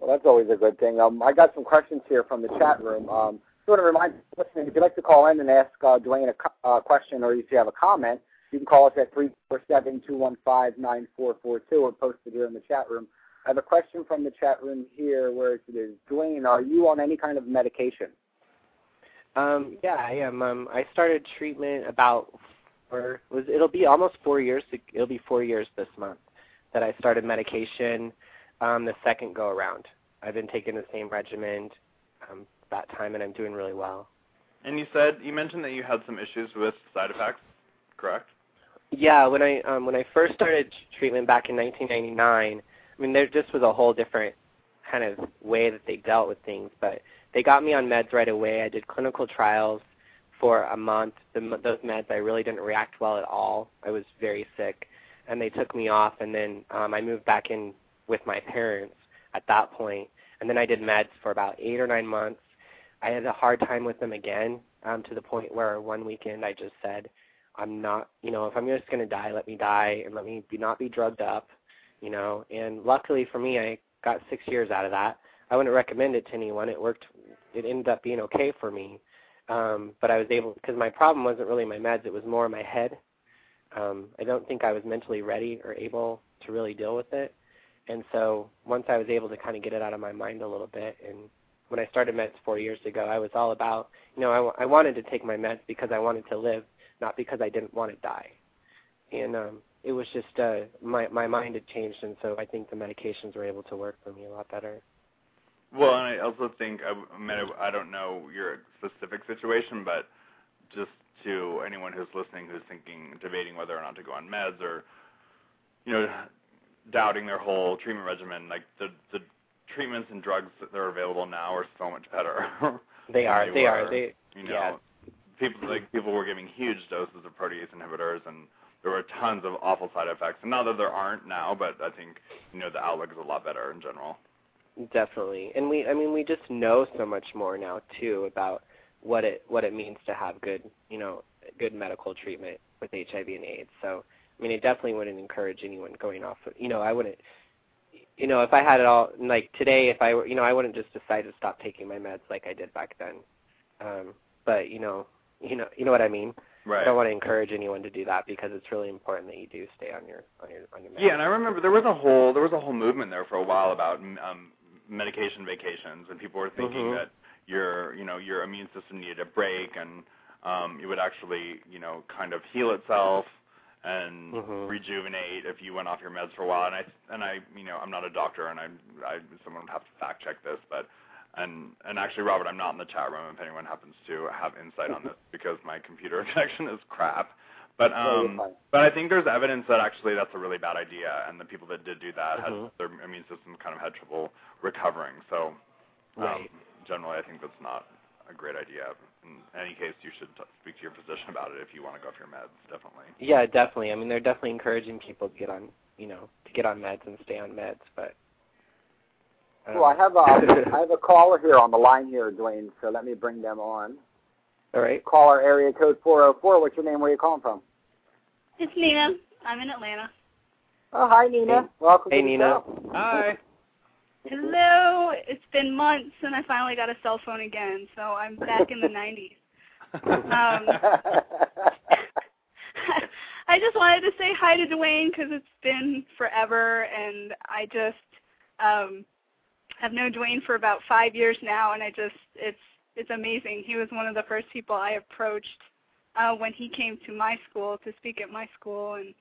Well, that's always a good thing. Um, I got some questions here from the chat room. Um, just want to remind listeners, if you'd like to call in and ask uh, Duane a co- uh, question or if you have a comment, you can call us at 347-215-9442 or post it here in the chat room. I have a question from the chat room here where it is, Duane, are you on any kind of medication? Um, yeah, I am. Um, I started treatment about, or was it'll be almost four years. It'll be four years this month that I started medication. Um, the second go around, I've been taking the same regimen um, that time, and I'm doing really well. And you said you mentioned that you had some issues with side effects, correct? Yeah, when I um, when I first started treatment back in 1999, I mean there just was a whole different kind of way that they dealt with things, but they got me on meds right away. I did clinical trials for a month. The, those meds I really didn't react well at all. I was very sick, and they took me off. And then um, I moved back in with my parents at that point. and then I did meds for about eight or nine months. I had a hard time with them again, um, to the point where one weekend I just said, I'm not, you know, if I'm just going to die, let me die and let me be, not be drugged up, you know. And luckily for me, I got six years out of that. I wouldn't recommend it to anyone. It worked. It ended up being okay for me. Um, but I was able because my problem wasn't really my meds. It was more my head. Um, I don't think I was mentally ready or able to really deal with it. And so once I was able to kind of get it out of my mind a little bit, and when I started meds four years ago, I was all about, you know, I, I wanted to take my meds because I wanted to live, not because I didn't want to die. And um, it was just uh, my my mind had changed, and so I think the medications were able to work for me a lot better. Well, and I also think I, I mean I don't know your specific situation, but just to anyone who's listening who's thinking debating whether or not to go on meds or you know doubting their whole treatment regimen, like the the treatments and drugs that are available now are so much better. They are. they They, were, are. They. you know, yeah. people like people were giving huge doses of protease inhibitors and there were tons of awful side effects. And not that there aren't now, but I think you know the outlook is a lot better in general. Definitely, and we I mean we just know so much more now too about what it what it means to have good you know good medical treatment with HIV and AIDS. So I mean, I definitely wouldn't encourage anyone going off. You know, I wouldn't. You know, if I had it all like today, if I were, you know, I wouldn't just decide to stop taking my meds like I did back then. Um, but you know, you know, you know what I mean. Right. I don't want to encourage anyone to do that because it's really important that you do stay on your on your on your meds. Yeah, and I remember there was a whole there was a whole movement there for a while about um, medication vacations, and people were thinking Mhm. that your you know your immune system needed a break, and um, it would actually, you know, kind of heal itself and Mhm. rejuvenate if you went off your meds for a while. And I and I, you know, I'm not a doctor, and I, I someone would have to fact check this, but and and actually, Robert, I'm not in the chat room if anyone happens to have insight on this because my computer connection is crap. But um, fine. but I think there's evidence that actually that's a really bad idea, and the people that did do that Mhm. had their immune system kind of had trouble recovering. So um, Right. generally, I think that's not a great idea. In any case, you should t- speak to your physician about it if you want to go off your meds. Definitely. Yeah, definitely. I mean, they're definitely encouraging people to get on, you know, to get on meds and stay on meds. But um, Well, I have a I have a caller here on the line here, Duane. So let me bring them on. all right. Caller area code 404. What's your name? Where are you calling from? It's Nina. I'm in Atlanta. Oh, hi, Nina. Hey. Welcome Hey, to the Nina. show. Hi. Hello. It's been months and I finally got a cell phone again, so I'm back in the 90s. Um, I just wanted to say hi to Duane because it's been forever, and I just um, have known Duane for about five years now, and I just it's it's amazing. He was one of the first people I approached uh, when he came to my school to speak at my school, and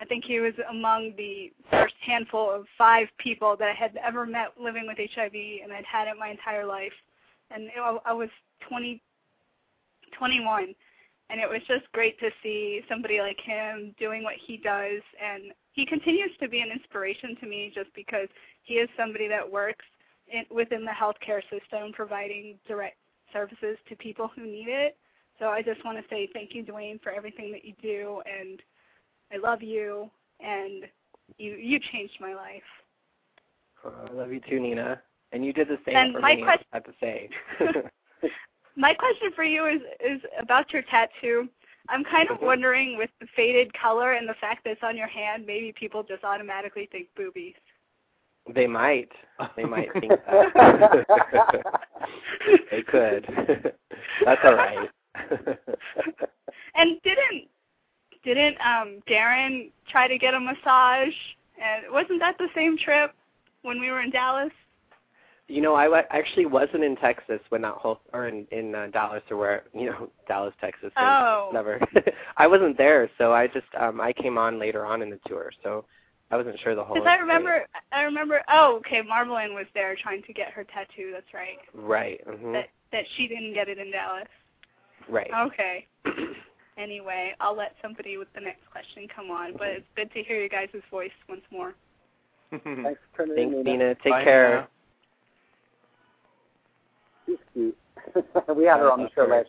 I think he was among the first handful of five people that I had ever met living with HIV, and I'd had it my entire life. And I was 20, 21, and it was just great to see somebody like him doing what he does. And he continues to be an inspiration to me just because he is somebody that works in, within the healthcare system, providing direct services to people who need it. So I just want to say thank you, Duane, for everything that you do, and I love you, and you you changed my life. I love you too, Nina. And you did the same And for me. quest- I have to say. My question for you is is about your tattoo. I'm kind of Mhm. wondering with the faded color and the fact that it's on your hand, maybe people just automatically think boobies. they might. They might think that. they could. That's all right. And didn't didn't um Darren try to get a massage? And wasn't that the same trip when we were in Dallas? You know, I actually wasn't in Texas when that whole, or in in uh, Dallas or where, you know, Dallas, Texas. or Oh. Never. I wasn't there, so I just um I came on later on in the tour, so I wasn't sure the whole. Because I experience. remember, I remember. Oh, okay. Marvelyn was there trying to get her tattoo. That's right. Right. hmm That that she didn't get it in Dallas. Right. Okay. anyway, I'll let somebody with the next question come on. But it's good to hear your guys' voice once more. Thanks for tuning Thanks, in, Nina. Nina. Take Bye, care. Nina. She's cute. we had her on the show last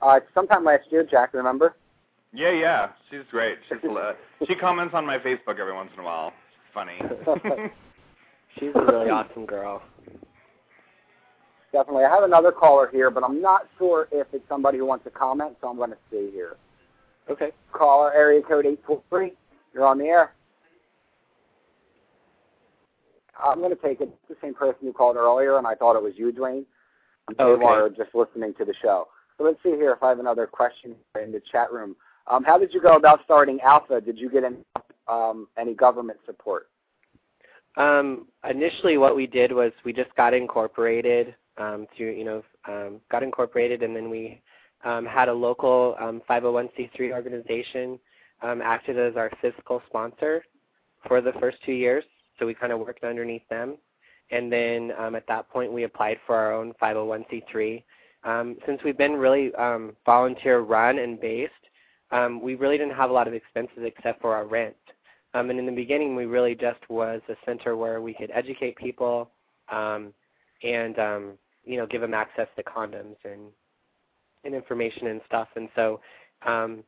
uh, sometime last year, Jack. Remember? Yeah, yeah, she's great. She's uh, she comments on my Facebook every once in a while. She's funny. She's a really awesome girl. Definitely. I have another caller here, but I'm not sure if it's somebody who wants to comment, so I'm going to see here. Okay. Caller area code 843. You're on the air. I'm going to take it. It's the same person who called earlier, and I thought it was you, Duane. Oh, okay. were just listening to the show. So let's see here if I have another question in the chat room. Um, how did you go about starting Alpha? Did you get any, um, any government support? Um, initially, what we did was we just got incorporated um, through, you know, um, got incorporated, and then we um, had a local um, 501c3 organization um, acted as our fiscal sponsor for the first two years. So we kind of worked underneath them, and then um, at that point we applied for our own 501c3. Um, since we've been really um, volunteer run and based, um, we really didn't have a lot of expenses except for our rent. Um, and in the beginning, we really just was a center where we could educate people um, and um, you know give them access to condoms and and information and stuff. And so, um,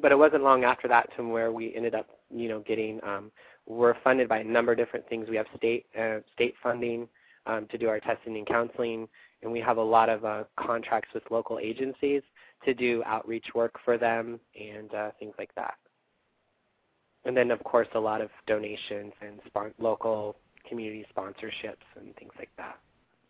but it wasn't long after that to where we ended up you know getting um, we're funded by a number of different things. We have state uh, state funding um, to do our testing and counseling, and we have a lot of uh, contracts with local agencies to do outreach work for them and uh, things like that and then of course a lot of donations and spon- local community sponsorships and things like that.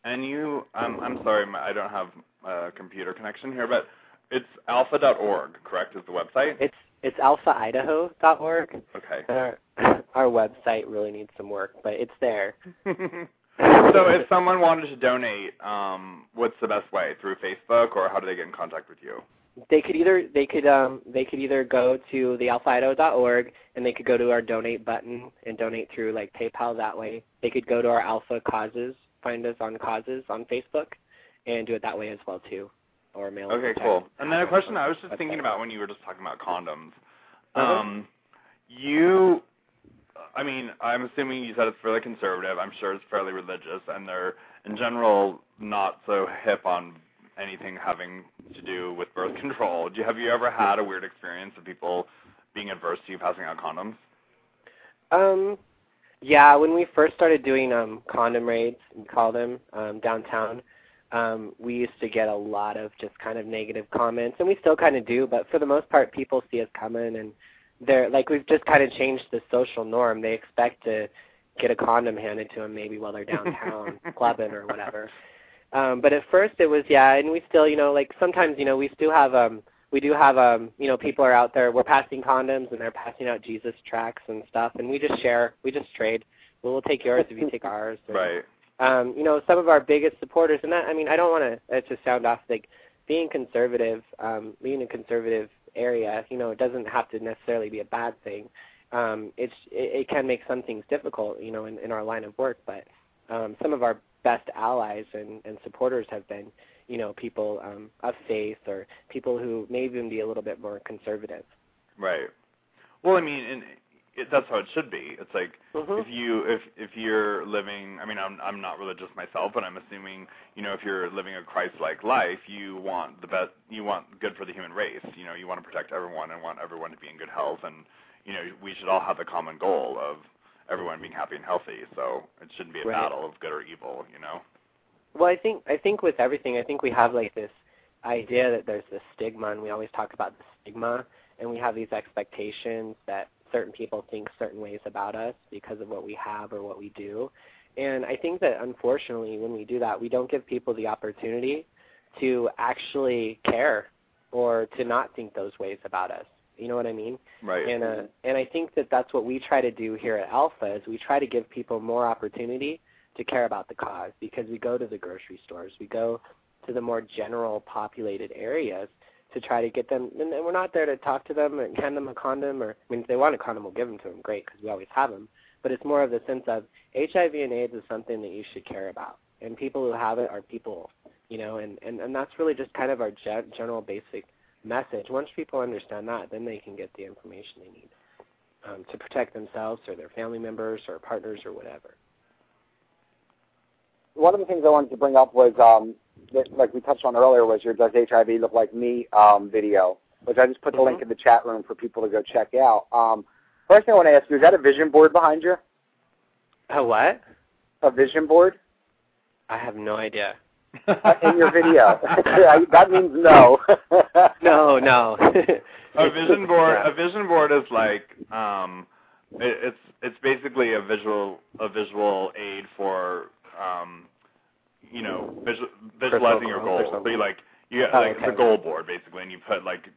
and you, um, I'm sorry, I don't have a computer connection here, but it's alpha.org, correct? Is the website? It's it's alphaidaho.org. Okay. Our, our website really needs some work, but it's there. so if someone wanted to donate, um, what's the best way? Through Facebook, or how do they get in contact with you? they could either they could um they could either go to the alphaidaho.org and they could go to our donate button and donate through like PayPal that way. They could go to our Alpha Causes, find us on Causes on Facebook, and do it that way as well too, or mail. Okay, cool. And then a question I was just thinking about when you were just talking about condoms. Uh-huh. Um, you, I mean, I'm assuming you said it's fairly conservative. I'm sure it's fairly religious, and they're in general not so hip on anything having to do with birth control. Do you, have you ever had a weird experience of people being adverse to you passing out condoms? Um, yeah. When we first started doing um condom raids, we call them um, downtown, um, we used to get a lot of just kind of negative comments, and we still kind of do. But for the most part, people see us coming, and they're like we've just kind of changed the social norm. They expect to get a condom handed to them maybe while they're downtown clubbing or whatever. Um, but at first it was yeah, and we still you know like sometimes you know we still have um we do have um you know people are out there we're passing condoms and they're passing out Jesus tracts and stuff and we just share we just trade. Well, we'll take yours if you take ours. And, right. Um, you know some of our biggest supporters and that I mean I don't want to just sound off like being conservative um being a conservative area you know it doesn't have to necessarily be a bad thing. Um, it's it, it can make some things difficult you know in, in our line of work but um, some of our best allies and, and supporters have been, you know, people um, of faith or people who may even be a little bit more conservative. Right. Well, I mean, and it, that's how it should be. It's like mm-hmm. if you if if you're living. I mean, I'm I'm not religious myself, but I'm assuming you know if you're living a Christ-like life, you want the best. You want good for the human race. You know, you want to protect everyone and want everyone to be in good health, and you know, we should all have the common goal of everyone being happy and healthy. So it shouldn't be a right. battle of good or evil, you know. Well, I think I think with everything, I think we have like this idea that there's this stigma, and we always talk about the stigma, and we have these expectations that certain people think certain ways about us because of what we have or what we do. And I think that unfortunately, when we do that, we don't give people the opportunity to actually care or to not think those ways about us. You know what I mean? Right. And uh, and I think that that's what we try to do here at Alpha is we try to give people more opportunity to care about the cause because we go to the grocery stores, we go to the more general populated areas to try to get them. And we're not there to talk to them and hand them a condom, or I mean, if they want a condom, we'll give them to them. Great, because we always have them. But it's more of the sense of HIV and AIDS is something that you should care about, and people who have it are people, you know, and and and that's really just kind of our ge- general basic message. Once people understand that, then they can get the information they need um, to protect themselves or their family members or partners or whatever. One of the things I wanted to bring up was, um, that, like we touched on earlier, was your "Does HIV Look Like Me" um, video, which I just put the mm-hmm. link in the chat room for people to go check out. Um, first thing I want to ask you is that a vision board behind you? A what? A vision board? I have no idea. in your video. that means no. no, no. a vision board. A vision board is like um, it, it's it's basically a visual a visual aid for um, you know visual, visualizing your goals. So you like you oh, like okay. the goal board basically, and you put like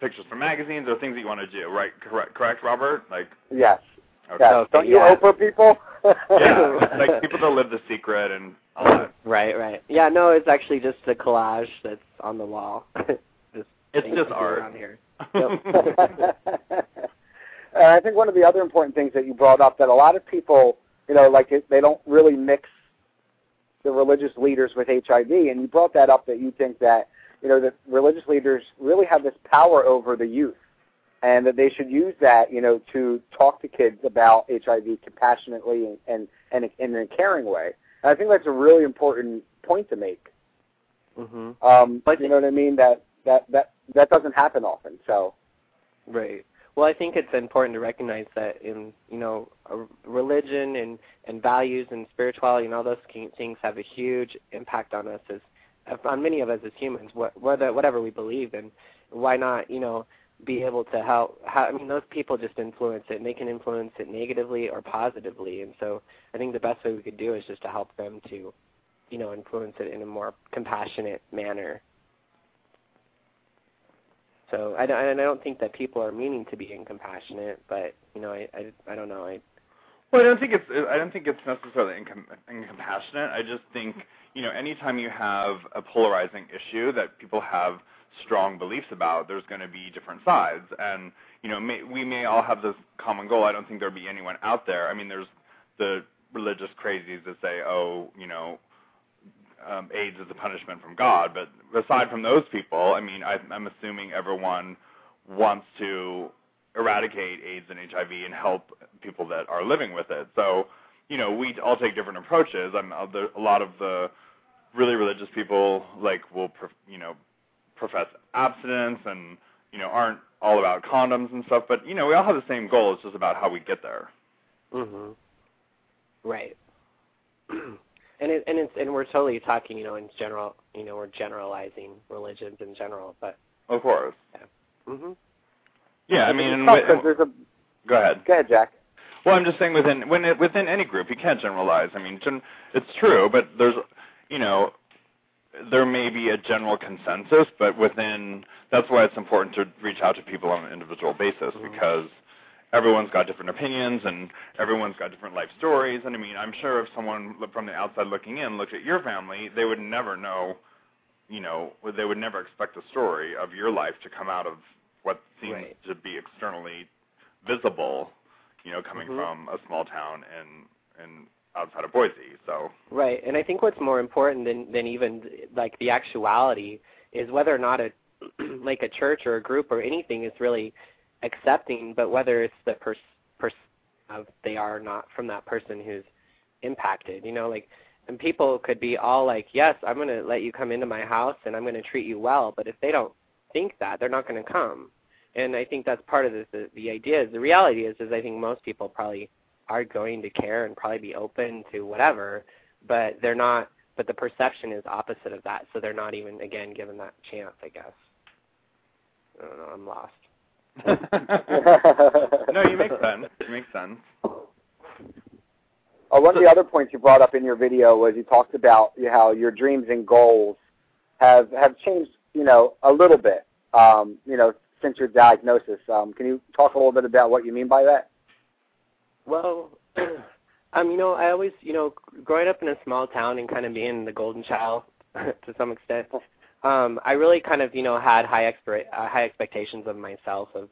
pictures from magazines or things that you want to do. Right? Correct? Correct, Robert? Like yes. Okay. Yes. Don't you yeah. Oprah people? yeah, like people that live the secret and all that. Right, right. Yeah, no, it's actually just a collage that's on the wall. just it's just art around here. Yep. and I think one of the other important things that you brought up that a lot of people, you know, like it, they don't really mix the religious leaders with HIV, and you brought that up that you think that you know the religious leaders really have this power over the youth and that they should use that, you know, to talk to kids about HIV compassionately and and, and in a caring way. And I think that's a really important point to make. Mm-hmm. Um, you know what I mean? That that that that doesn't happen often. So. Right. Well, I think it's important to recognize that in you know religion and and values and spirituality and all those things have a huge impact on us as on many of us as humans. Whether whatever we believe in, why not you know be able to help how I mean those people just influence it and they can influence it negatively or positively and so I think the best way we could do is just to help them to you know influence it in a more compassionate manner so I, I don't think that people are meaning to be incompassionate but you know I I, I don't know I well I don't think it's I don't think it's necessarily incom- incompassionate I just think you know anytime you have a polarizing issue that people have strong beliefs about, there's going to be different sides. And you know, may, we may all have this common goal. I don't think there'll be anyone out there. I mean, there's the religious crazies that say, oh, you know, um, AIDS is a punishment from God. But aside from those people, I mean, I, I'm assuming everyone wants to eradicate AIDS and HIV and help people that are living with it. So, you know, we all take different approaches. I'm uh, there, a lot of the really religious people like will, you know, profess abstinence and you know aren't all about condoms and stuff. But you know, we all have the same goal. It's just about how we get there. Mhm. Right. and it, and it's and we're totally talking, you know, in general, you know, we're generalizing religions in general, but of course. Yeah. Mhm. Yeah, I mean, there's a, go ahead. Go ahead, Jack. Well, I'm just saying within when it, within any group, you can't generalize. I mean, gen, it's true, but there's, you know, there may be a general consensus, but within that's why it's important to reach out to people on an individual basis mm-hmm. because everyone's got different opinions and everyone's got different life stories. And I mean, I'm sure if someone from the outside looking in looked at your family, they would never know, you know, they would never expect the story of your life to come out of what seems right. to be externally visible, you know, coming mm-hmm. from a small town in in outside of Boise. So right, and I think what's more important than than even like the actuality is whether or not a like a church or a group or anything is really accepting, but whether it's the person pers- of they are or not from that person who's impacted. You know, like and people could be all like, "Yes, I'm going to let you come into my house and I'm going to treat you well," but if they don't think that, they're not going to come. And I think that's part of the, the the idea. Is the reality is is I think most people probably are going to care and probably be open to whatever, but they're not. But the perception is opposite of that, so they're not even again given that chance. I guess. I don't know. I'm lost. no, you make sense. You make sense. Uh, one of the other points you brought up in your video was you talked about how your dreams and goals have have changed, you know, a little bit, um, you know, since your diagnosis. Um, can you talk a little bit about what you mean by that? Well, um, you know, I always, you know, growing up in a small town and kind of being the golden child to some extent, um, I really kind of you know had high expir- uh, high expectations of myself of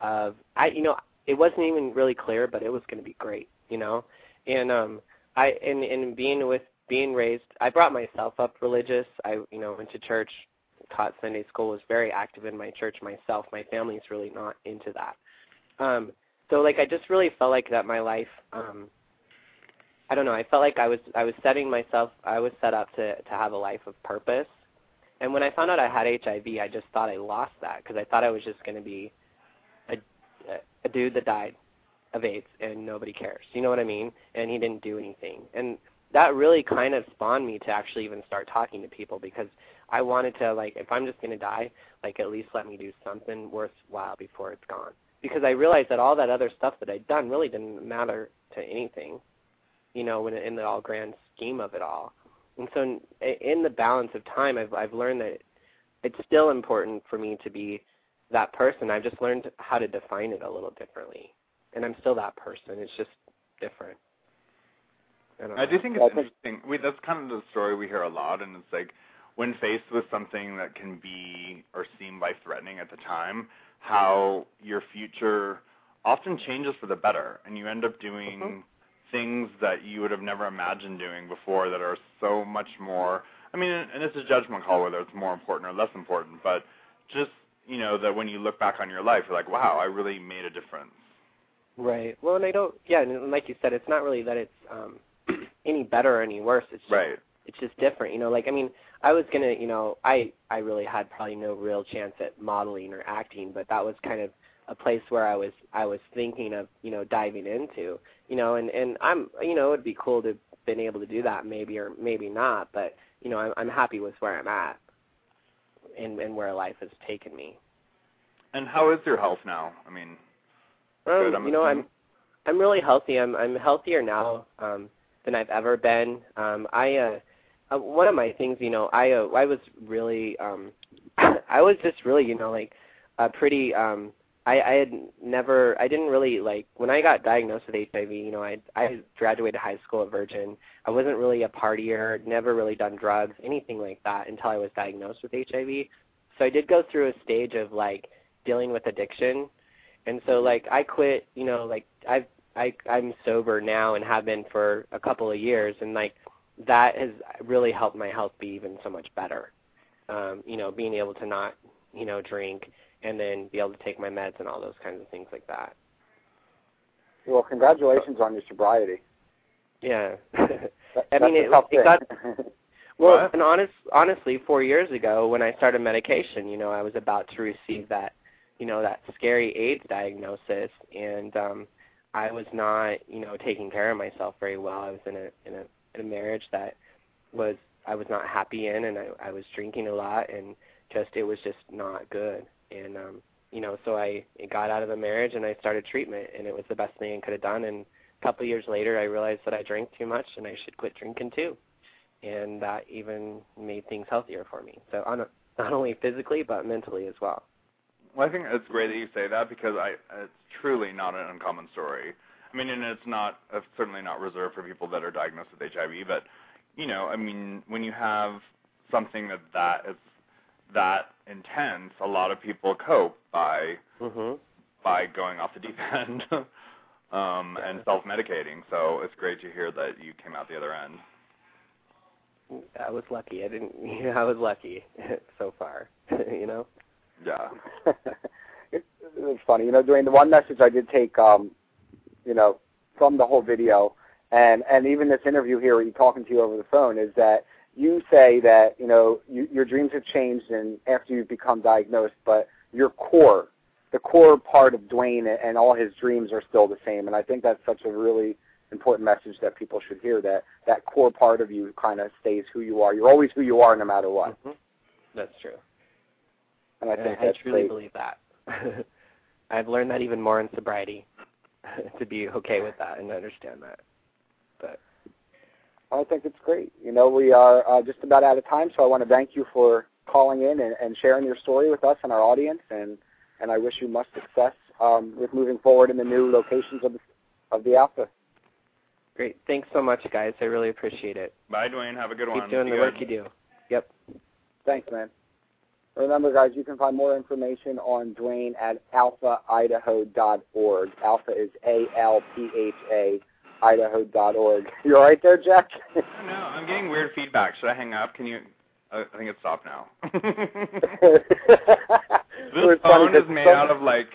of I you know it wasn't even really clear but it was going to be great you know? And um I and and being with being raised I brought myself up religious. I you know went to church taught Sunday school was very active in my church myself. My family's really not into that. Um so like I just really felt like that my life um I don't know I felt like I was I was setting myself I was set up to to have a life of purpose and when I found out I had HIV, I just thought I lost that because I thought I was just going to be a, a dude that died of AIDS and nobody cares. You know what I mean? And he didn't do anything. And that really kind of spawned me to actually even start talking to people because I wanted to like if I'm just going to die, like at least let me do something worthwhile before it's gone. Because I realized that all that other stuff that I'd done really didn't matter to anything, you know, when in the all grand scheme of it all. And so in, in the balance of time, I've I've learned that it's still important for me to be that person. I've just learned how to define it a little differently, and I'm still that person. It's just different. I, I do think it's interesting. We, that's kind of the story we hear a lot, and it's like when faced with something that can be or seem life threatening at the time, how your future often changes for the better, and you end up doing mm-hmm things that you would have never imagined doing before that are so much more I mean and it's a judgment call whether it's more important or less important, but just you know that when you look back on your life you're like, Wow, I really made a difference. Right. Well and I don't yeah, and like you said, it's not really that it's um any better or any worse. It's just, right. it's just different. You know, like I mean, I was gonna you know, I I really had probably no real chance at modeling or acting, but that was kind of a place where I was I was thinking of you know diving into you know and and I'm you know it'd be cool to have been able to do that maybe or maybe not but you know I'm I'm happy with where I'm at and and where life has taken me. And how is your health now? I mean, um, good, I'm you know I'm I'm really healthy. I'm I'm healthier now um, than I've ever been. Um, I uh, uh, one of my things, you know, I uh, I was really um, I was just really you know like a pretty um I, I had never I didn't really like when I got diagnosed with HIV, you know, I I graduated high school a virgin. I wasn't really a partier, never really done drugs, anything like that until I was diagnosed with HIV. so I did go through a stage of like dealing with addiction, and so like I quit. You know, like I've I I'm sober now and have been for a couple of years, and like that has really helped my health be even so much better. Um, you know, being able to not you know drink and then be able to take my meds and all those kinds of things like that. Well, congratulations on your sobriety. Yeah. That, I mean, that's a it, tough it got well, What? and honest, honestly, four years ago when I started medication, you know, I was about to receive that, you know, that scary AIDS diagnosis, and um, I was not, you know, taking care of myself very well. I was in a in a in a marriage that was I was not happy in, and I, I was drinking a lot, and just it was just not good, and um, you know, so I got out of the marriage and I started treatment, and it was the best thing I could have done. And a couple of years later, I realized that I drank too much, and I should quit drinking too and that even made things healthier for me. So on a, not only physically but mentally as well. Well, I think it's great that you say that because I it's truly not an uncommon story. I mean, and it's not it's certainly not reserved for people that are diagnosed with HIV, but you know, I mean, when you have something that that is that intense, a lot of people cope by Mhm. by going off the deep end um and self-medicating. So it's great to hear that you came out the other end. I was lucky. I didn't. You know, I was lucky so far. you know. Yeah. it, it's funny, you know, during the one message I did take, um, you know, from the whole video, and and even this interview here, you talking to you over the phone, is that you say that you know you, your dreams have changed and after you've become diagnosed, but your core, the core part of Duane and, and all his dreams are still the same, and I think that's such a really important message that people should hear that that core part of you kind of stays who you are. You're always who you are, no matter what. Mhm. That's true. And I And think I that's truly great. believe that. I've learned that even more in sobriety, to be okay with that and understand that. But I think it's great. You know, we are uh, just about out of time, so I want to thank you for calling in and, and sharing your story with us and our audience, and and I wish you much success um, with moving forward in the new locations of the of the Alpha. great. Thanks so much, guys. I really appreciate it. Bye, Duane. Have a good one. Keep doing Be the good. work you do. Yep. Thanks, man. Remember, guys, you can find more information on Duane at alphaidaho.org. Alpha is A L P H A Idaho.org. You all right there, Jack? No, I'm getting weird feedback. Should I hang up? Can you? Uh, I think it's stopped now. It this phone is made out of like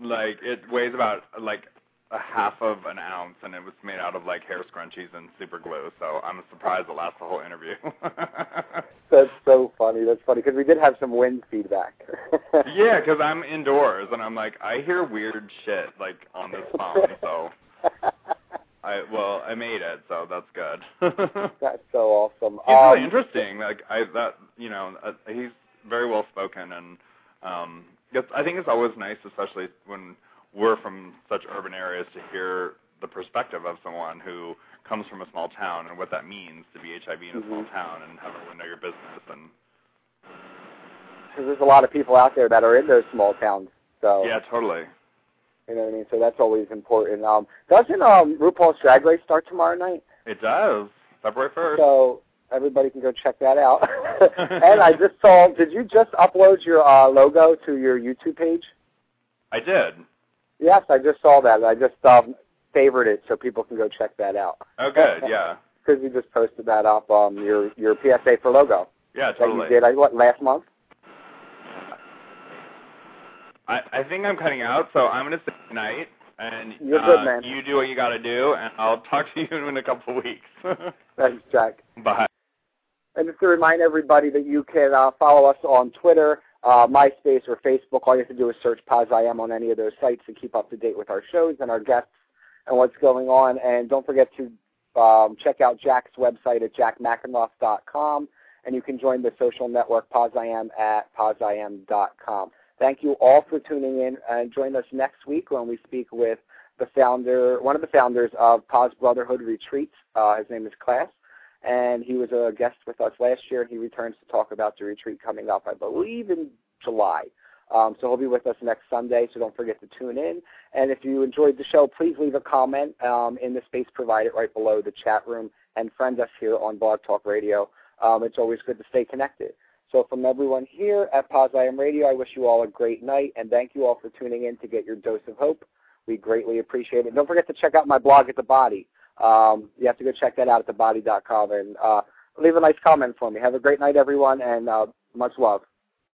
like it weighs about like a half of an ounce, and it was made out of like hair scrunchies and super glue. So I'm surprised it lasts the whole interview. That's so funny. That's funny because we did have some wind feedback. yeah, because I'm indoors and I'm like I hear weird shit like on this phone. So I well I made it, so that's good. That's so awesome. He's Um, really interesting. Like I that you know uh, he's very well spoken and um it's, I think it's always nice, especially when we're from such urban areas, to hear the perspective of someone who comes from a small town and what that means to be HIV in a small Mhm. town and have everyone know your business and Because there's a lot of people out there that are in those small towns. So yeah, totally. You know what I mean. So that's always important. Um, doesn't um, RuPaul's Drag Race start tomorrow night? It does February first. So everybody can go check that out. and I just saw. Did you just upload your uh, logo to your YouTube page? I did. Yes, I just saw that. I just um, favored it so people can go check that out. Oh, good. Yeah. Because you just posted that up. Um, your your PSA for logo Yeah, that totally. you did. I what last month? I, I think I'm cutting out, so I'm gonna say night, and You're uh, good, man. you do what you got to do, and I'll talk to you in a couple of weeks. Thanks, Jack. Bye. And just to remind everybody that you can uh, follow us on Twitter, uh, MySpace, or Facebook. All you have to do is search Poz I Am on any of those sites to keep up to date with our shows and our guests and what's going on. And don't forget to um, check out Jack's website at jackmackenroth.com. And you can join the social network Poz I Am at poziam.com. Thank you all for tuning in and join us next week when we speak with the founder, one of the founders of Paz Brotherhood Retreats. Uh, his name is Class and he was a guest with us last year, he returns to talk about the retreat coming up, I believe, in July. Um, so he'll be with us next Sunday, so don't forget to tune in. And if you enjoyed the show, please leave a comment um, in the space provided right below the chat room and friend us here on Blog Talk Radio. Um, it's always good to stay connected. So from everyone here at Paz IM Radio, I wish you all a great night, and thank you all for tuning in to get your dose of hope. We greatly appreciate it. Don't forget to check out my blog at The Body. Um, you have to go check that out at thebody.com and uh, leave a nice comment for me. Have a great night, everyone, and uh, much love.